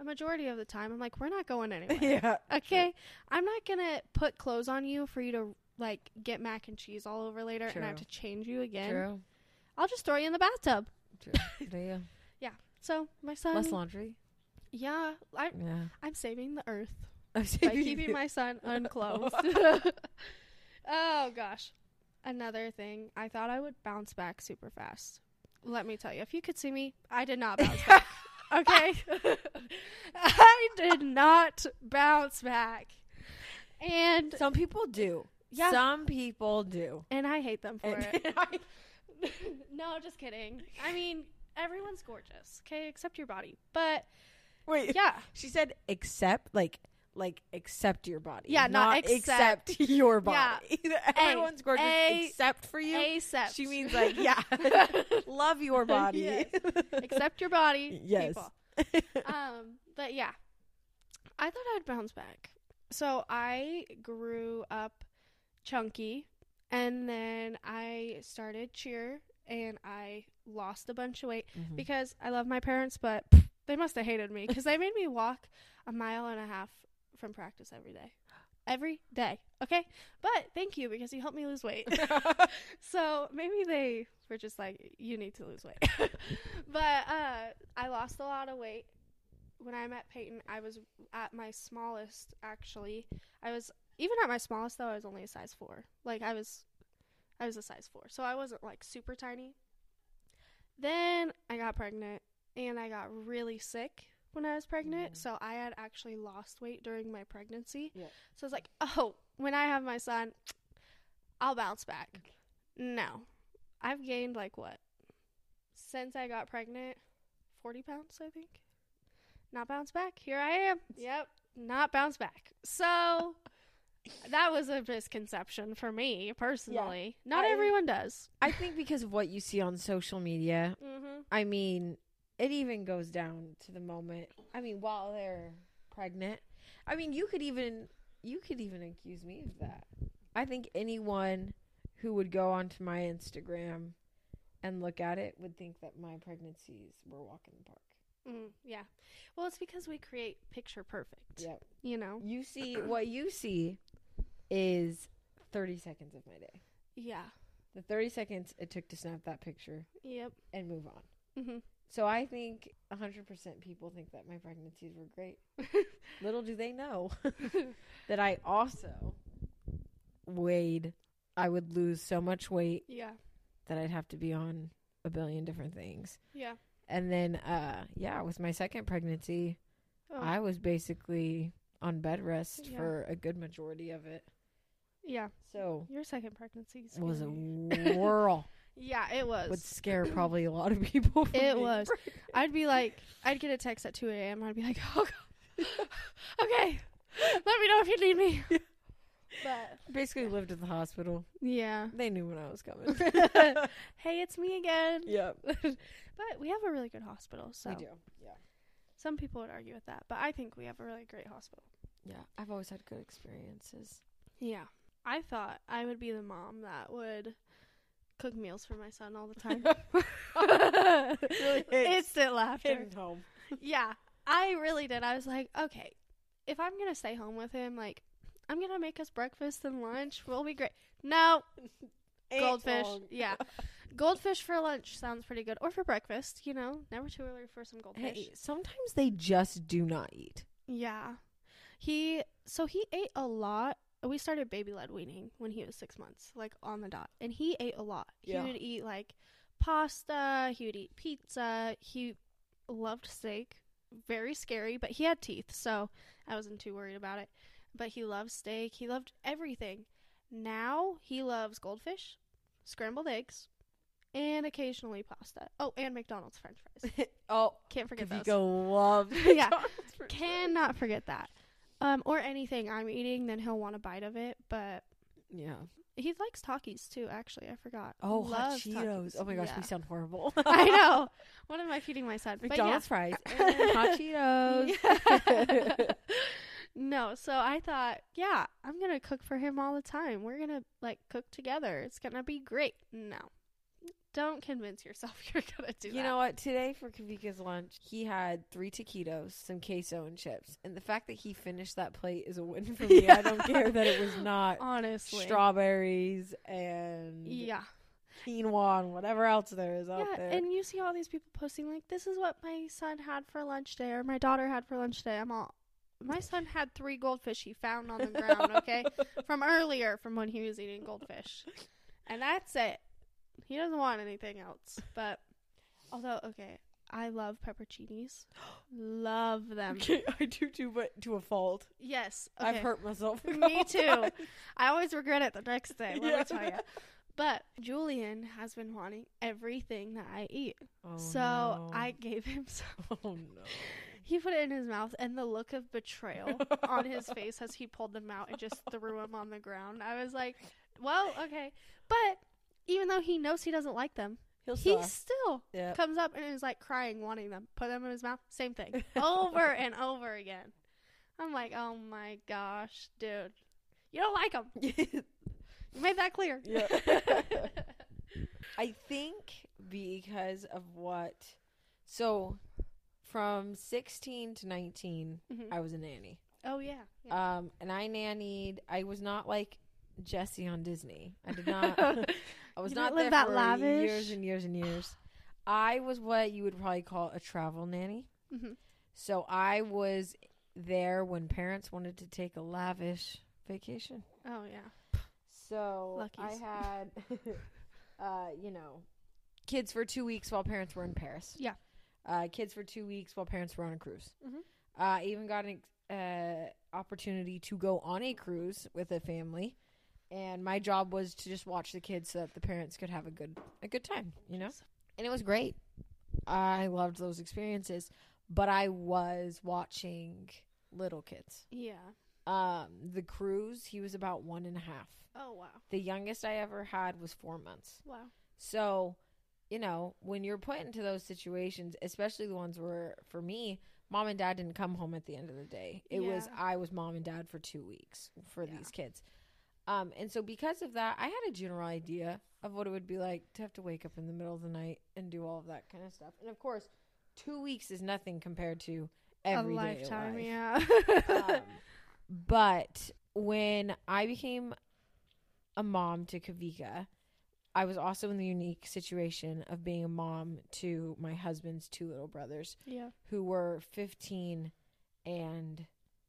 a majority of the time, I'm like, we're not going anywhere. yeah. Okay, I'm not gonna put clothes on you for you to like get mac and cheese all over later and I have to change you again. True. I'll just throw you in the bathtub. True. Do you? So my son, Less laundry. yeah, I, Yeah. I'm saving the earth I'm by keeping my son unclothed. oh gosh, another thing. I thought I would bounce back super fast. Let me tell you, if you could see me, I did not bounce back. Okay, I did not bounce back, and Some people do. yeah, Some people do. and I hate them for it. I- no, just kidding. I mean, everyone's gorgeous, okay, except your body. But Wait. yeah, She said except like like accept your body. Yeah, not accept, accept. your Yeah. body. Everyone's gorgeous A- except for you. accept. She means like yeah. Love your body. Yes. accept your body. Yes. People. Um, but yeah, I thought I'd bounce back. So I grew up chunky, and then I started cheer, and I lost a bunch of weight Mhm. because I love my parents, but they must have hated me because they made me walk a mile and a half from practice every day. Every day. Okay? But thank you because you helped me lose weight. so maybe they were just like, you need to lose weight. but uh, I lost a lot of weight. When I met Peyton, I was at my smallest, actually. I was, even at my smallest, though, I was only a size four. Like, I was, I was a size four. So I wasn't, like, super tiny. Then I got pregnant and I got really sick when I was pregnant. Mhm. So I had actually lost weight during my pregnancy. Yeah. So I was like, oh, when I have my son, I'll bounce back. No. I've gained like what? Since I got pregnant, 40 pounds, I think. Not bounce back. Here I am. Yep. Not bounce back. So that was a misconception for me personally. Not I- everyone does. I think because of what you see on social media, Mm-hmm. I mean, it even goes down to the moment. I mean, while they're pregnant. I mean, you could even you could even accuse me of that. I think anyone who would go onto my Instagram and look at it would think that my pregnancies were walk in the park. Mm, yeah. Well, it's because we create picture perfect. Yep. You know? You see what you see is 30 seconds of my day. Yeah. The 30 seconds it took to snap that picture Yep. and move on. Mm-hmm. So I think 100% people think that my pregnancies were great. Little do they know that I also weighed, I would lose so much weight yeah. that I'd have to be on a billion different things. Yeah. And then, uh, yeah, with my second pregnancy, Oh, I was basically on bed rest Yeah. for a good majority of it. yeah. So Your second pregnancy was a whirl. Yeah, it was. Would scare probably a lot of people. from It was. I'd be like, I'd get a text at 2 a.m. I'd be like, oh, God. okay, let me know if you need me. But, Basically lived at the hospital. yeah. They knew when I was coming. hey, it's me again. Yeah, But we have a really good hospital, so We do. Yeah. some people would argue with that. But I think we have a really great hospital. Yeah. I've always had good experiences. Yeah. I thought I would be the mom that would cook meals for my son all the time. Really Instant laughter. Home. yeah, I really did. I was like, okay, if I'm gonna stay home with him, like, I'm gonna make us breakfast and lunch. We'll be great. No, goldfish. Yeah, goldfish for lunch sounds pretty good, or for breakfast. You know, never too early for some goldfish. Hey, sometimes they just do not eat. Yeah, he so he ate a lot. Uh, we started baby led weaning when he was six months, like on the dot, and he ate a lot. Yeah. He would eat like pasta. He would eat pizza. He loved steak. Very scary, but he had teeth, so I wasn't too worried about it. But he loved steak. He loved everything. Now he loves goldfish, scrambled eggs, and occasionally pasta. Oh, and McDonald's French fries. oh, Can't forget those. Kavika loves Yeah. McDonald's french fries. Cannot forget that. Um, or anything I'm eating, then he'll want a bite of it. But Yeah. He likes Takis too. Actually, I forgot. Oh, hot Cheetos. Takis. Oh my gosh, Yeah. we sound horrible. I know. What am I feeding my son? McDonald's fries and hot Cheetos. No, so I thought, yeah, I'm gonna cook for him all the time. We're gonna like cook together. It's gonna be great. No, don't convince yourself you're gonna do You that. know what? Today for Kavika's lunch, he had three taquitos, some queso, and chips. And the fact that he finished that plate is a win for me. I don't care that it was not honestly, strawberries and Yeah, quinoa and whatever else there is out there. And you see all these people posting like, "This is what my son had for lunch today," or "My daughter had for lunch today." I'm all. My son had three goldfish he found on the ground, okay? From earlier, from when he was eating goldfish. And that's it. He doesn't want anything else. But, although, okay, I love pepperoncinis. love them. Okay, I do too, but to a fault. Yes. I've hurt myself. Me too. I always regret it the next day, let Yeah. me tell you. But Julian has been wanting everything that I eat. Oh, so no. I gave him some. Oh no. He put it in his mouth, and the look of betrayal on his face as he pulled them out and just threw them on the ground. I was like, well, okay. But even though he knows he doesn't like them, He'll he still. still Yeah. comes up and is like crying, wanting them. Put them in his mouth. Same thing. over and over again. I'm like, oh my gosh, dude. You don't like them. You made that clear. Yeah. I think because of what. So, from 16 to 19, Mhm. I was a nanny. Oh, yeah. yeah. Um, and I nannied. I was not like Jessie on Disney. I did not. I was You not live there that for lavish? years and years and years. I was what you would probably call a travel nanny. Mhm. So I was there when parents wanted to take a lavish vacation. Oh, yeah. So I had, uh, you know, kids for two weeks while parents were in Paris. Yeah. Uh, kids for two weeks while parents were on a cruise. Mhm. Uh, I even got an uh, opportunity to go on a cruise with a family, and my job was to just watch the kids so that the parents could have a good a good time. You know, and it was great. I loved those experiences, but I was watching little kids. Yeah. Um, the cruise, he was about one and a half. Oh, wow. The youngest I ever had was four months. Wow. So, you know, when you're put into those situations, especially the ones where, for me, mom and dad didn't come home at the end of the day. It was I was mom and dad for two weeks for Yeah. these kids. Um, and so because of that, I had a general idea of what it would be like to have to wake up in the middle of the night and do all of that kind of stuff. And of course, two weeks is nothing compared to every a lifetime, life. yeah. Um, but when I became a mom to Kavika, I was also in the unique situation of being a mom to my husband's two little brothers yeah. who were 15 and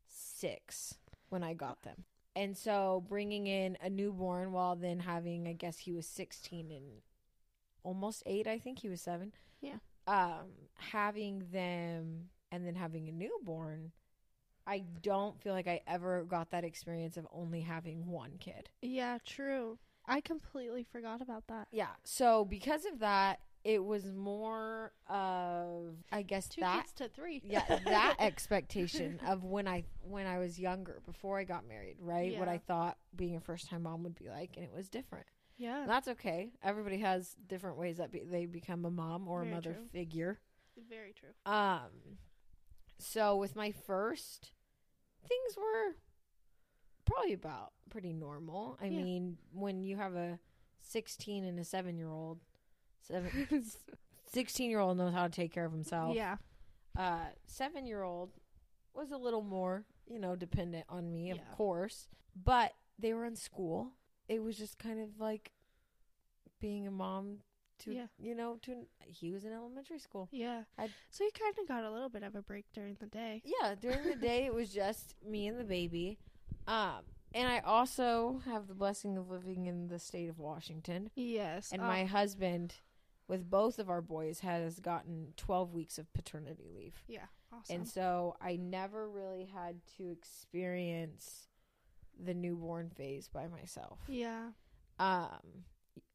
6 when I got them. And so bringing in a newborn while then having, I guess he was 16 and almost 8, I think he was 7. Yeah. Um, having them and then having a newborn, I don't feel like I ever got that experience of only having one kid. Yeah, true. I completely forgot about that. Yeah. So because of that, it was more of I guess Two that kids to three. yeah that expectation of when I when I was younger before I got married, right? What I thought being a first time mom would be like, and it was different. Yeah. And that's okay. Everybody has different ways that be, they become a mom or a mother true. figure. Very true. Um, so with my first, things were probably about pretty normal. I Yeah. mean, when you have a 16 and a 7 year old, seven, 16 year old knows how to take care of himself. Yeah. Uh, 7 year old was a little more, you know, dependent on me, of Yeah. course. But they were in school. It was just kind of like being a mom to, Yeah. you know, to, he was in elementary school. Yeah. I'd- so you kind of got a little bit of a break during the day. Yeah, during the day it was just me and the baby. Um, and I also have the blessing of living in the state of Washington. Yes. And oh, my husband, with both of our boys, has gotten 12 weeks of paternity leave. yeah. Awesome. And so I never really had to experience the newborn phase by myself. yeah. Um,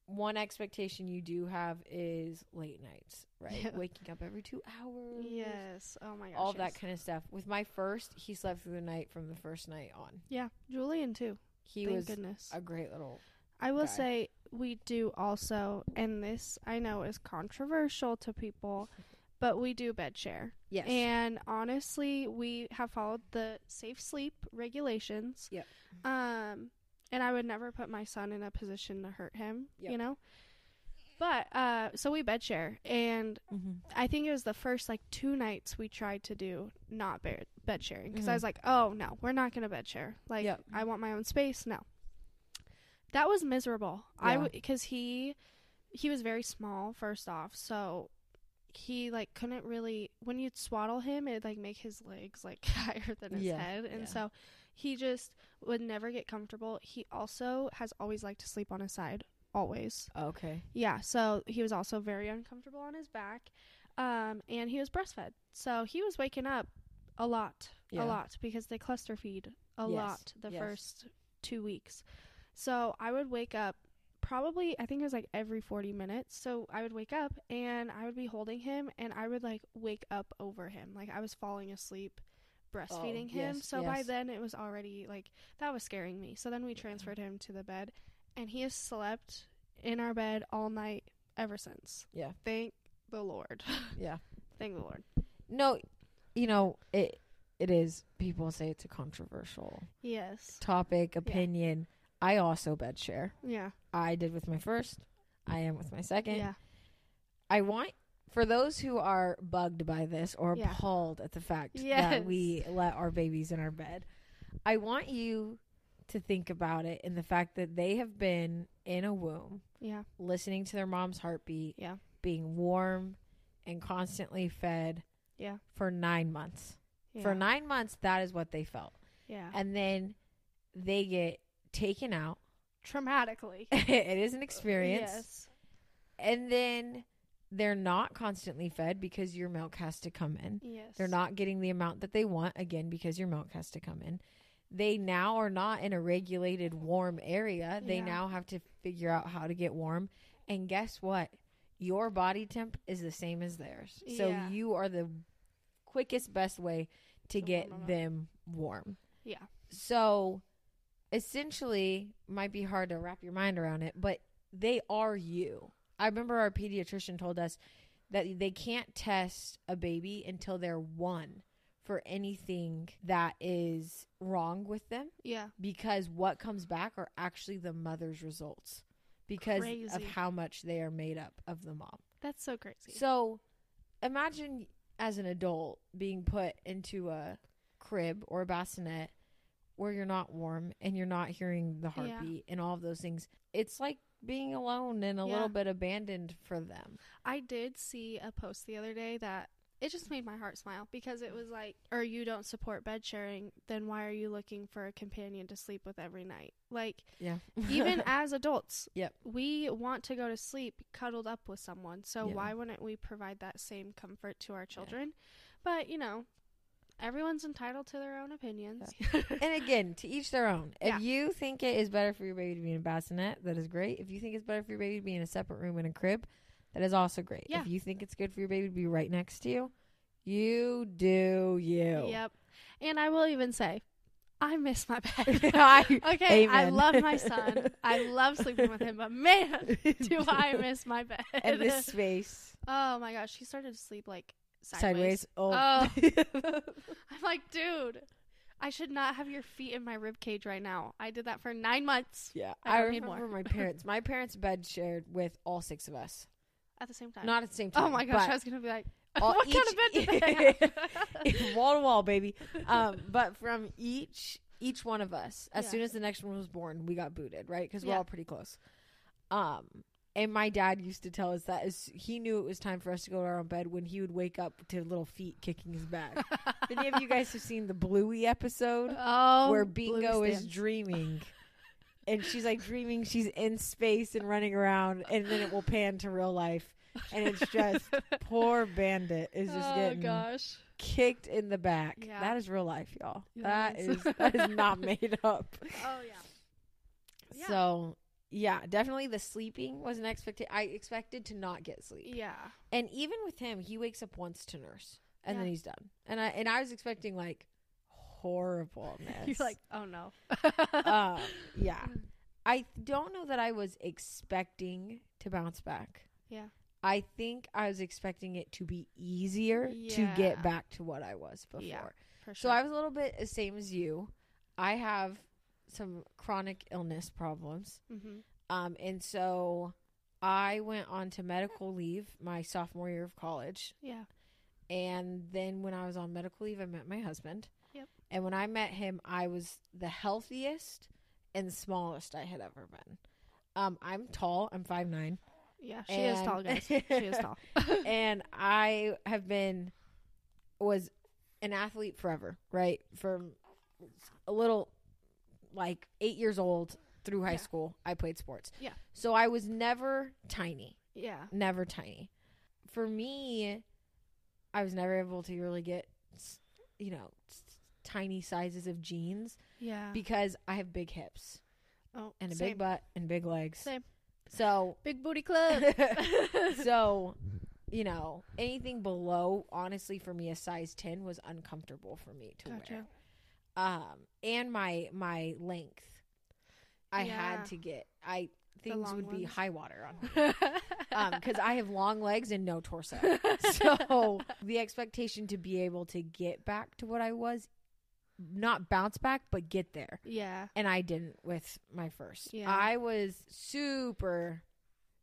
one expectation you do have is late nights, right? Yeah. Waking up every two hours. Yes. Oh my gosh. all that kind of stuff. With my first, he slept through the night from the first night on. Yeah. Julian too. he Thank was goodness. a great little. I will guy. say we do also, and this I know is controversial to people, but we do bed share. Yes. And honestly, we have followed the safe sleep regulations. Yep. Um, and I would never put my son in a position to hurt him. Yep. You know. But uh, so we bed share, and mm-hmm. I think it was the first like two nights we tried to do not bed bed sharing because I Mhm. was like, oh no, we're not gonna bed share. Like Yep. I want my own space. No, that was miserable. I Yeah. would because he he was very small first off, so he like couldn't really when you'd swaddle him, it'd like make his legs like higher than his Yeah, head, and yeah. so he just would never get comfortable. He also has always liked to sleep on his side, always. Okay. Yeah, so he was also very uncomfortable on his back. Um, and he was breastfed. So he was waking up a lot, Yeah. a lot because they cluster feed a Yes, lot the yes. first two weeks. So I would wake up probably, I think it was like every 40 minutes. So I would wake up and I would be holding him and I would like wake up over him. Like I was falling asleep oh, breastfeeding him. Oh, yes, so by then it was already like that was scaring me. So then we transferred him to the bed and he has slept in our bed all night ever since. Yeah. Thank the Lord. Yeah. Thank the Lord. No, you know it. It is. People say it's a controversial Yes. topic, opinion. I also bed share. Yeah. I did with my first. I am with my second. Yeah. I want for those who are bugged by this or Yeah. appalled at the fact Yes. that we let our babies in our bed. I want you to think about it in the fact that they have been in a womb Yeah. listening to their mom's heartbeat, Yeah. being warm and constantly fed Yeah. for 9 months. Yeah. For 9 months that is what they felt. yeah. And then they get taken out. Traumatically. it is an experience. Yes. And then they're not constantly fed because your milk has to come in. Yes. They're not getting the amount that they want again because your milk has to come in. They now are not in a regulated warm area. They Yeah. now have to figure out how to get warm. And guess what? Your body temp is the same as theirs. So Yeah. you are the quickest best way to get warm 'em up. them warm. Yeah. So essentially might be hard to wrap your mind around it, but they are you. I remember our pediatrician told us that they can't test a baby until they're one for anything that is wrong with them Yeah. because what comes back are actually the mother's results because of how much they are made up of the mom. That's so crazy. So imagine as an adult being put into a crib or a bassinet where you're not warm and you're not hearing the Yeah. heartbeat and all of those things. It's like being alone and a Yeah. little bit abandoned for them. I did see a post the other day that it just made my heart smile because it was like, or you don't support bed sharing, then why are you looking for a companion to sleep with every night? Like, Yeah. even as adults, Yep. we want to go to sleep cuddled up with someone. So Yeah. why wouldn't we provide that same comfort to our children? But, you know, everyone's entitled to their own opinions. and again, to each their own. If Yeah. you think it is better for your baby to be in a bassinet, that is great. If you think it's better for your baby to be in a separate room in a crib, that is also great. Yeah. If you think it's good for your baby to be right next to you, you do you. Yep. And I will even say, I miss my bed. I- okay, I love my son. I love sleeping with him, but man, do I miss my bed. and this space oh my gosh, he started to sleep like sideways. sideways. Oh, I'm like, dude, I should not have your feet in my rib cage right now. I did that for nine months yeah. I I, remember my parents. My parents' bed shared with all six of us, at the same time. not at the same time. oh my gosh, I was gonna be like, all- what kind of bed did wall to wall, baby. Um, but from each each one of us, as Yeah. soon as the next one was born, we got booted, right? Because we're Yeah. all pretty close. Um, and my dad used to tell us that as he knew it was time for us to go to our own bed when he would wake up to little feet kicking his back. Any of you guys have seen the Bluey episode oh, where Bingo is dreaming? And she's like dreaming she's in space and running around, and then it will pan to real life, and it's just poor Bandit is just oh getting gosh. kicked in the back. Yeah. That is real life, y'all. That That is. is that is not made up. Oh yeah. Yeah. So yeah, definitely the sleeping was an expected. I expected to not get sleep, Yeah. and even with him, he wakes up once to nurse, and then he's done. And I and I was expecting like horribleness. You're like, oh no. um, yeah. I don't know that I was expecting to bounce back. Yeah. I think I was expecting it to be easier to get back to what I was before. Yeah, For So. I was a little bit the same as you. I have some chronic illness problems. mm-hmm. Um, and so I went on to medical leave my sophomore year of college. Yeah. And then when I was on medical leave, I met my husband. Yep. And when I met him, I was the healthiest and smallest I had ever been. Um, I'm tall. I'm five nine, Yeah. She is tall, guys. She is tall. and I have been was an athlete forever. Right from a little like eight years old through high Yeah. school, I played sports. Yeah. So I was never tiny yeah. never tiny. For me, I was never able to really get, you know, tiny sizes of jeans Yeah. because I have big hips oh, and a same. big butt and big legs. Same. So, Big booty club. so, you know, anything below, honestly, for me, a size ten was uncomfortable for me to Gotcha. wear. Um, and my my length, I Yeah. had to get. I things would be high water on me. um because i have long legs and no torso so the expectation to be able to get back to what i was not bounce back but get there yeah. and i didn't with my first Yeah. i was super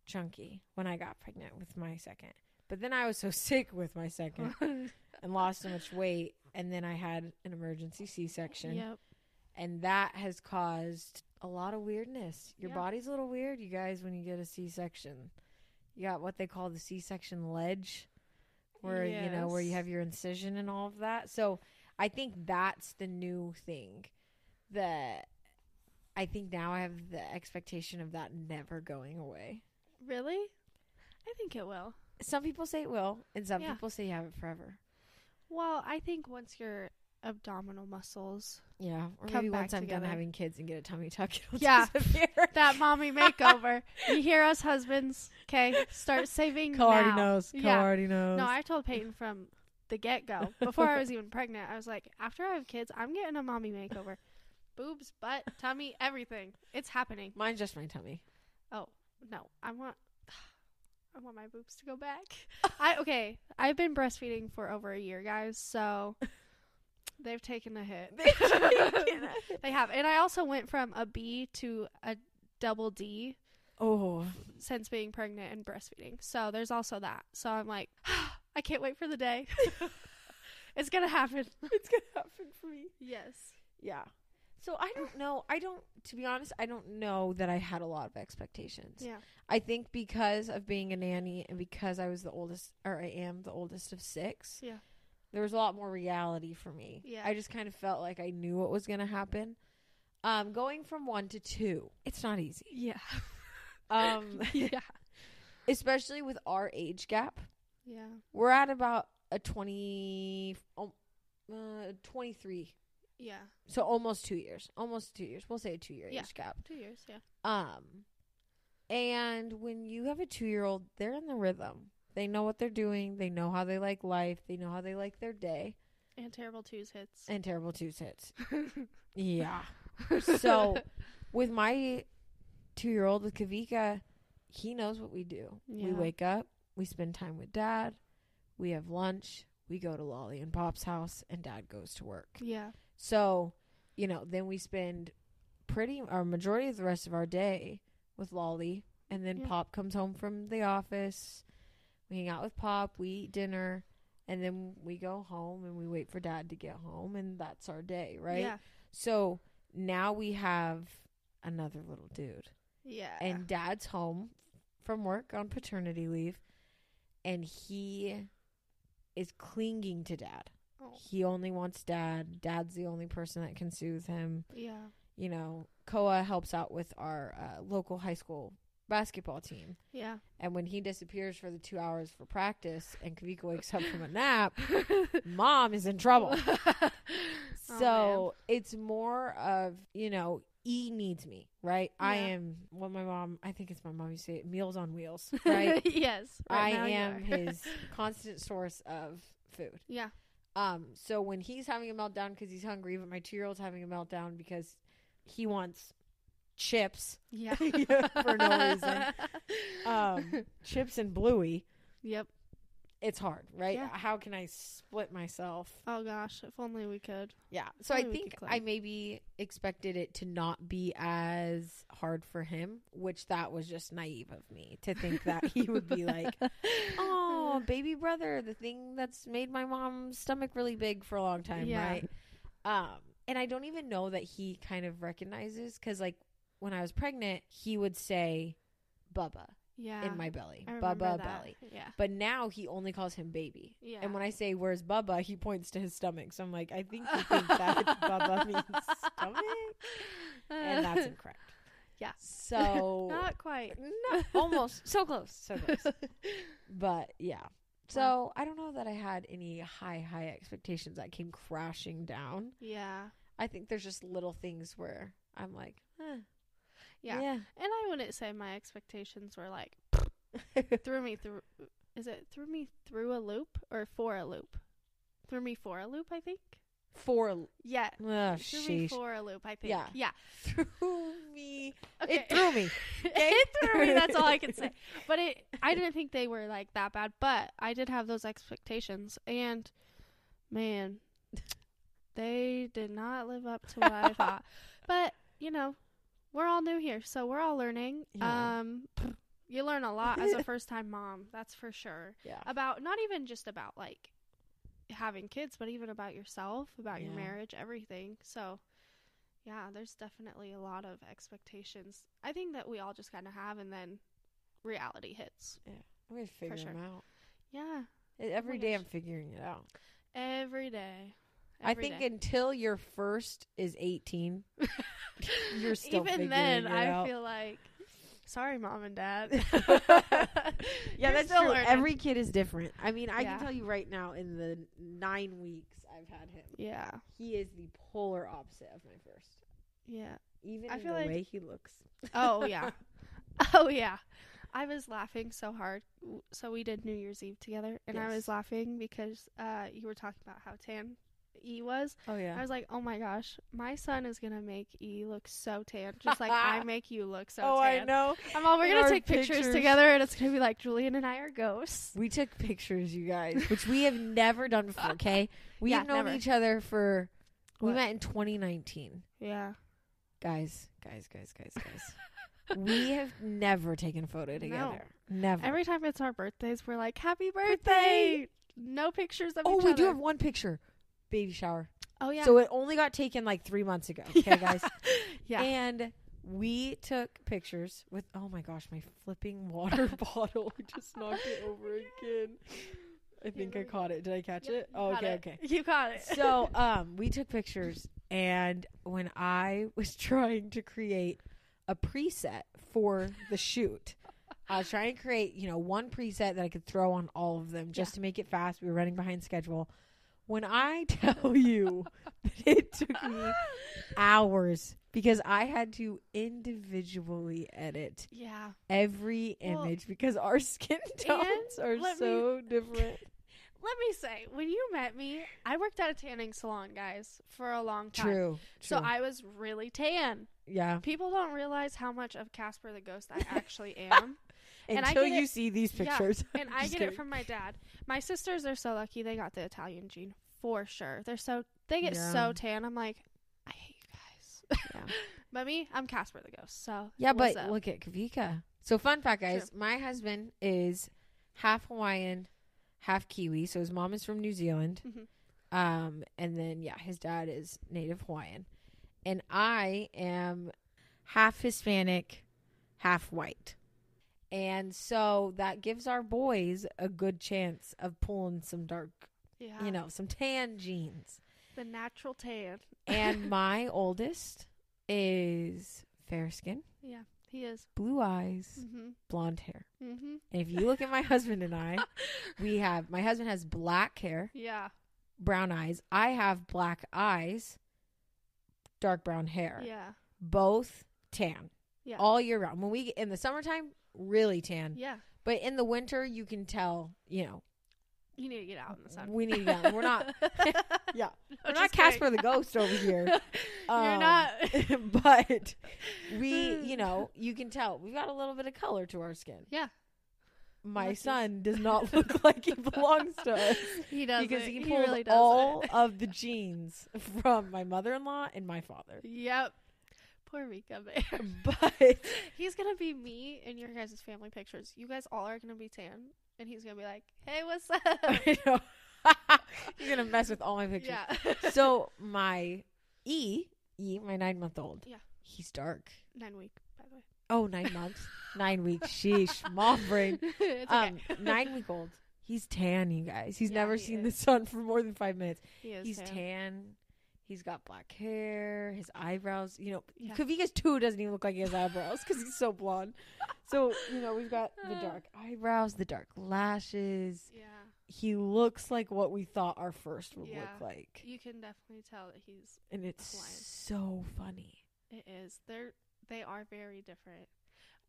chunky when i got pregnant with my second but then i was so sick with my second and lost so much weight and then i had an emergency c-section Yep. and that has caused a lot of weirdness. Your Yeah. body's a little weird, you guys, when you get a C-section. You got what they call the C-section ledge, where you know where you have your incision and all of that. So I think that's the new thing that I think now I have the expectation of that never going away. Really? I think it will. Some people say it will, and some Yeah. people say you have it forever. Well, I think once your abdominal muscles, Yeah, or Come maybe back once I'm together. done having kids and get a tummy tuck, it'll Yeah. disappear. that mommy makeover. you hear us, husbands? Okay, start saving Koa already now. knows. Koa Yeah. already knows. No, I told Peyton from the get go before I was even pregnant. I was like, after I have kids, I'm getting a mommy makeover. Boobs, butt, tummy, everything. It's happening. Mine's just my tummy. Oh no, I want. I want my boobs to go back. I okay. I've been breastfeeding for over a year, guys. So they've taken a hit. they have, and I also went from a B to a double D Oh, since being pregnant and breastfeeding. So there's also that. So I'm like, I can't wait for the day. it's gonna happen. it's gonna happen for me. Yes. Yeah. So I don't know. I don't. To be honest, I don't know that I had a lot of expectations. Yeah. I think because of being a nanny and because I was the oldest, or I am the oldest of six. Yeah. There was a lot more reality for me. Yeah. I just kind of felt like I knew what was gonna happen. Um, going from one to two, it's not easy. Yeah. Um, yeah. especially with our age gap. Yeah. We're at about a 20, um, uh, 23. Yeah. So almost two years. Almost two years. We'll say a two year Yeah. age gap. Two years. Yeah. Um, and when you have a two year old, they're in the rhythm. They know what they're doing. They know how they like life. They know how they like their day. And terrible twos hits. And terrible twos hits. Yeah. So with my two year old with Kavika, he knows what we do. We wake up, we spend time with dad, we have lunch, we go to Lolly and Pop's house, and dad goes to work. yeah. So, you know, then we spend pretty our majority of the rest of our day with Lolly, and then Yeah. Pop comes home from the office. We hang out with Pop, we eat dinner, and then we go home and we wait for dad to get home, and that's our day, right? Yeah. So now we have another little dude, Yeah. and dad's home from work on paternity leave, and he is clinging to dad. Oh. He only wants dad. Dad's the only person that can soothe him. yeah. You know, Koa helps out with our uh, local high school basketball team. Yeah. And when he disappears for the two hours for practice and Kavika wakes up from a nap, mom is in trouble. Oh, so it's more of, you know, E needs me, right? I am what my mom, I think it's my mom used to say, meals on wheels, right? yes. right I am his constant source of food. Yeah. Um, so when he's having a meltdown because he's hungry, but my two year old's having a meltdown because he wants chips, Yeah. for no reason. um, chips and Bluey, yep. it's hard, right? Yeah. How can I split myself? Oh gosh, if only we could. Yeah. So I think I maybe expected it to not be as hard for him, which that was just naive of me to think that he would be like, "Oh, baby brother, the thing that's made my mom's stomach really big for a long time, Yeah. right?" Um, and I don't even know that he kind of recognizes cuz like when I was pregnant, he would say Bubba Yeah. in my belly. Bubba that. belly. Yeah. But now he only calls him baby. Yeah. And when I say where's Bubba, he points to his stomach. So I'm like, I think you think that Bubba means stomach, and that's incorrect. Yeah. So not quite. not almost so close, so close. But yeah. So I don't know that I had any high high expectations that came crashing down. Yeah. I think there's just little things where I'm like, eh, Yeah. yeah. And I wouldn't say my expectations were like threw me through. Is it threw me through a loop or for a loop? Threw me for a loop, I think. For Yeah. oh, threw me sheesh. for a loop, I think. Yeah. Yeah. threw me. Okay. It threw me. it threw me. That's all I can say. But it, I didn't think they were like that bad. But I did have those expectations, and man, they did not live up to what I thought. But you know, we're all new here, so we're all learning. Yeah. Um, you learn a lot as a first-time mom. That's for sure. Yeah. About not even just about like having kids, but even about yourself, about your marriage, everything. So, yeah, there's definitely a lot of expectations. I think that we all just kind of have, and then reality hits. I'm gonna figure sure. them out. Yeah, Every oh my day gosh. I'm figuring it out. every day. I think day. until your first is 18, you're still even then, I out. feel like, sorry, mom and dad. yeah, that's still true. learning. Every kid is different. I mean, I Yeah. can tell you right now, in the nine weeks I've had him, yeah, he is the polar opposite of my first. yeah. Even I in feel the like- way he looks. Oh yeah. Oh yeah. I was laughing so hard. So we did New Year's Eve together, and I was laughing because uh, you were talking about how tan E was. Oh yeah. I was like, oh my gosh, my son is gonna make E look so tan, just like I make you look so oh, tan. oh, tan. I know. I'm all we're In gonna take pictures. pictures. together, and it's gonna be like Julian and I are ghosts. We took pictures, you guys, which we have never done before. Okay, we've Yeah, known never. each other for. We met in 2019. Yeah. guys, guys, guys, guys, guys. we have never taken a photo together. Never. Every time it's our birthdays, we're like, "Happy birthday!" No pictures of oh, we other. do have one picture. Baby shower. oh yeah. So it only got taken like three months ago. Okay, guys. yeah. And we took pictures with. Oh my gosh, my flipping water bottle just knocked it over again. I think I caught it. Did I catch it? Oh, okay, it. okay. You caught it. So, um, we took pictures, and when I was trying to create a preset for the shoot, I was trying to create, you know, one preset that I could throw on all of them just Yeah. to make it fast. We were running behind schedule. When I tell you that it took me hours because I had to individually edit yeah. every Well, image because our skin tones are let me- so different. Let me say, when you met me, I worked at a tanning salon, guys, for a long time. True. So true. I was really tan. yeah. People don't realize how much of Casper the Ghost I actually am. And I Until get you it- see these Yeah, pictures. and I get kidding. it from my dad. My sisters are so lucky they got the Italian gene for sure. They're so they get Yeah. so tan. I'm like, I hate you guys. Yeah. but me, I'm Casper the Ghost. So Yeah, but up? look at Kavika. So fun fact, guys. My husband is half Hawaiian, half Kiwi. So his mom is from New Zealand. Mhm. Um, and then yeah, his dad is native Hawaiian, and I am half Hispanic, half white. And so that gives our boys a good chance of pulling some dark, yeah, you know, some tan genes. the natural tan. And my oldest is fair skin, Yeah, he is. blue eyes, Mhm. blonde hair. Mhm. And if you look at my husband and I, we have my husband has black hair, Yeah. brown eyes. I have black eyes, dark brown hair. Yeah. Both tan. Yeah. All year round. When we get in the summertime, really tan. Yeah. But in the winter you can tell, you know, You need to get out in the sun. We need to get out. We're not. Yeah, I'm we're not kidding. Casper the Ghost over here. You're Um, not. but we, you know, you can tell we've got a little bit of color to our skin. Yeah. My son does not look like he belongs to us He does because he he really does all of the genes from my mother-in-law and my father. Yep. Poor Rika Bear. But he's gonna be me in your guys' family pictures. You guys all are gonna be tan, and he's gonna be like, "Hey, what's up?" I know. You're gonna mess with all my pictures. yeah. So my E, E, my nine-month-old. Yeah. he's dark. Nine week, by the way. Oh, nine months, nine weeks. Sheesh, mom brain. it's Um, okay. nine week old. He's tan, you guys. He's Yeah, never he seen the sun for more than five minutes. he is He's tan. tan. He's got black hair. His eyebrows, you know, Yeah. Kavika's two doesn't even look like he has eyebrows because he's so blonde. So you know, we've got the Uh. dark eyebrows, the dark lashes. Yeah, He looks like what we thought our first would Yeah. look like, you can definitely tell that he's. and it's Hawaiian. so funny. It is. They're they are very different,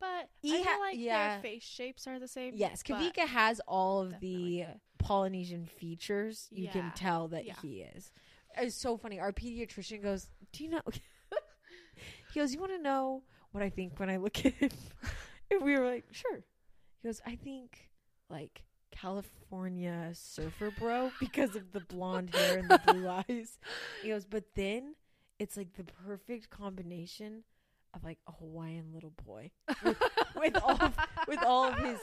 but He I feel ha- like yeah. their face shapes are the same. Yes, Kavika has all of the Polynesian features. You can tell that Yeah. he is. It's so funny. Our pediatrician goes, "Do you know?" he goes, "You want to know what I think when I look at him?" and we were like, "Sure." He goes, "I think like California surfer bro because of the blonde hair and the blue eyes." He goes, "But then it's like the perfect combination of like a Hawaiian little boy with, with all of, with all of his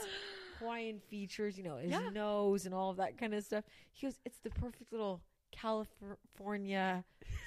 Hawaiian features, you know, his Yeah. nose and all of that kind of stuff. He goes, it's the perfect little California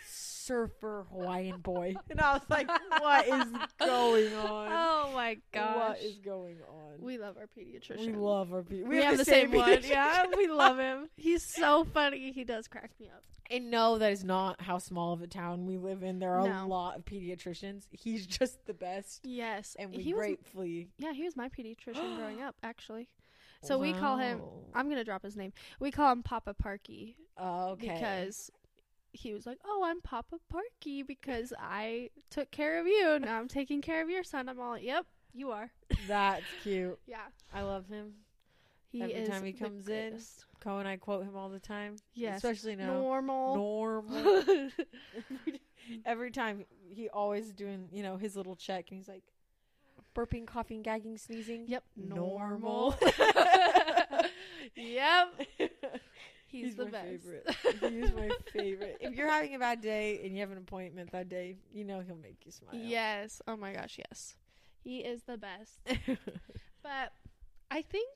surfer Hawaiian boy. And I was like, what is going on? Oh my gosh. What is going on? we love our pediatrician. We love our pe- We, have, the same, one. Yeah, we love him. He's so funny. He does crack me up. And no, that is not how small of a town we live in. There are No. a lot of pediatricians. He's just the best. Yes, And we he was. gratefully. Yeah, he was my pediatrician growing up, actually. So we call him. I'm gonna drop his name. We call him Papa Parky Oh, okay. because he was like, "Oh, I'm Papa Parky because I took care of you. Now I'm taking care of your son." I'm all, "Yep, you are." That's cute. Yeah, I love him. he Every time he comes in, greatest. Koa and I quote him all the time. Yes, Especially now. normal. Normal. Every time he always doing, you know, his little check and he's like burping, coughing, gagging, sneezing. Yep, Normal. yep, he's, He's the my best. favorite. He's my favorite. If you're having a bad day and you have an appointment that day, you know he'll make you smile. Yes. Oh my gosh, yes. He is the best. But I think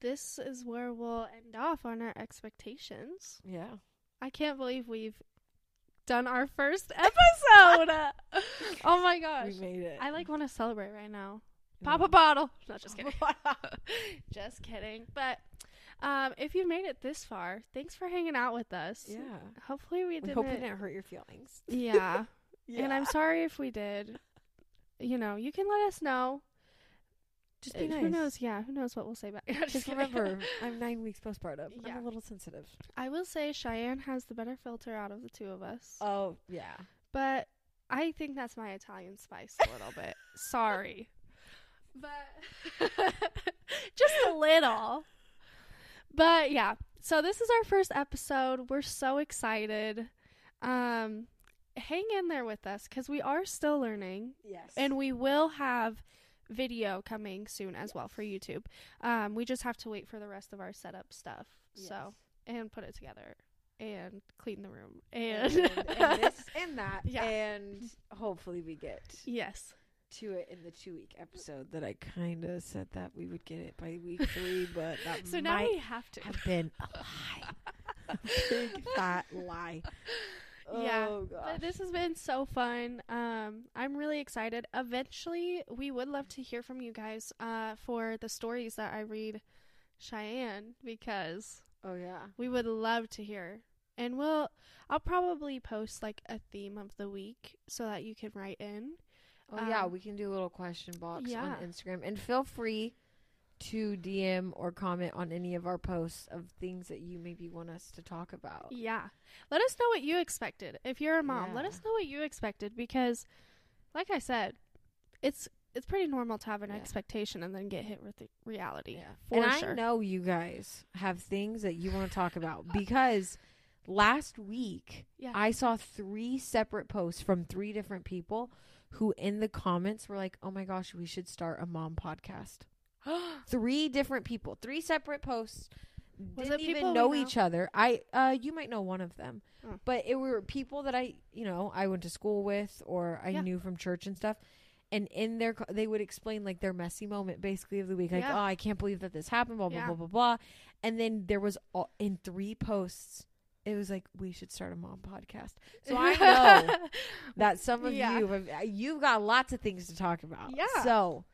this is where we'll end off on our expectations. yeah. I can't believe we've done our first episode. oh my gosh. We made it. I like want to celebrate right now. Yeah. Pop a bottle. Not just kidding. just kidding. But um, if you've made it this far, thanks for hanging out with us. Yeah. Hopefully we We didn't. hope it didn't hurt your feelings. Yeah. Yeah. And I'm sorry if we did. You know, you can let us know. Just be Uh, nice. Who knows? Yeah, who knows what we'll say back. Just Just remember, I'm nine weeks postpartum. Yeah. I'm a little sensitive. I will say Cheyenne has the better filter out of the two of us. Oh yeah. but I think that's my Italian spice a little bit. Sorry. But just a little. But yeah. So this is our first episode. We're so excited. Um hang in there with us cuz we are still learning Yes. and we will have video coming soon as well for YouTube. Um we just have to wait for the rest of our setup stuff. So and put it together and clean the room and, and, and this and that. Yeah. And hopefully we get yes to it in the two week episode that I kind of said that we would get it by week three, but that so now we have to have been a lie. a big fat lie. Yeah, Oh gosh. but this has been so fun um i'm really excited eventually we would love to hear from you guys uh for the stories that i read cheyenne because oh yeah. we would love to hear and we'll i'll probably post like a theme of the week so that you can write in Oh yeah, Um, we can do a little question box yeah. on Instagram, and feel free to DM or comment on any of our posts of things that you maybe want us to talk about. Yeah. Let us know what you expected. If you're a mom, let us know what you expected because like I said, it's it's pretty normal to have an Yeah. expectation and then get hit with the reality. Yeah. For and sure. I know you guys have things that you want to talk about because last week Yeah. I saw three separate posts from three different people who in the comments were like, "Oh my gosh, we should start a mom podcast." three different people, three separate posts. Was didn't even know know? each other. I uh you might know one of them. Oh. But it were people that I, you know, I went to school with or I Yeah. knew from church and stuff. And in their they would explain like their messy moment basically of the week like, Yeah. "Oh, I can't believe that this happened, blah blah Yeah. blah blah blah." And then there was all, in three posts it was like we should start a mom podcast. So I know that some of you have uh, you've got lots of things to talk about. Yeah. So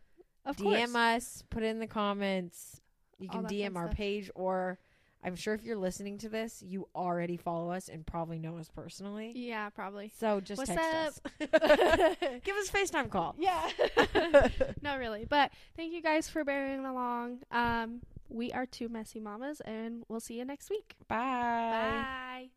of DM course. us, put it in the comments. You All can that DM fun our stuff. page, or I'm sure if you're listening to this, you already follow us and probably know us personally. Yeah, probably. So just What's text up? us. Give us a FaceTime call. yeah. no, really. But thank you guys for bearing along. Um, we are two messy mamas, and we'll see you next week. Bye. Bye.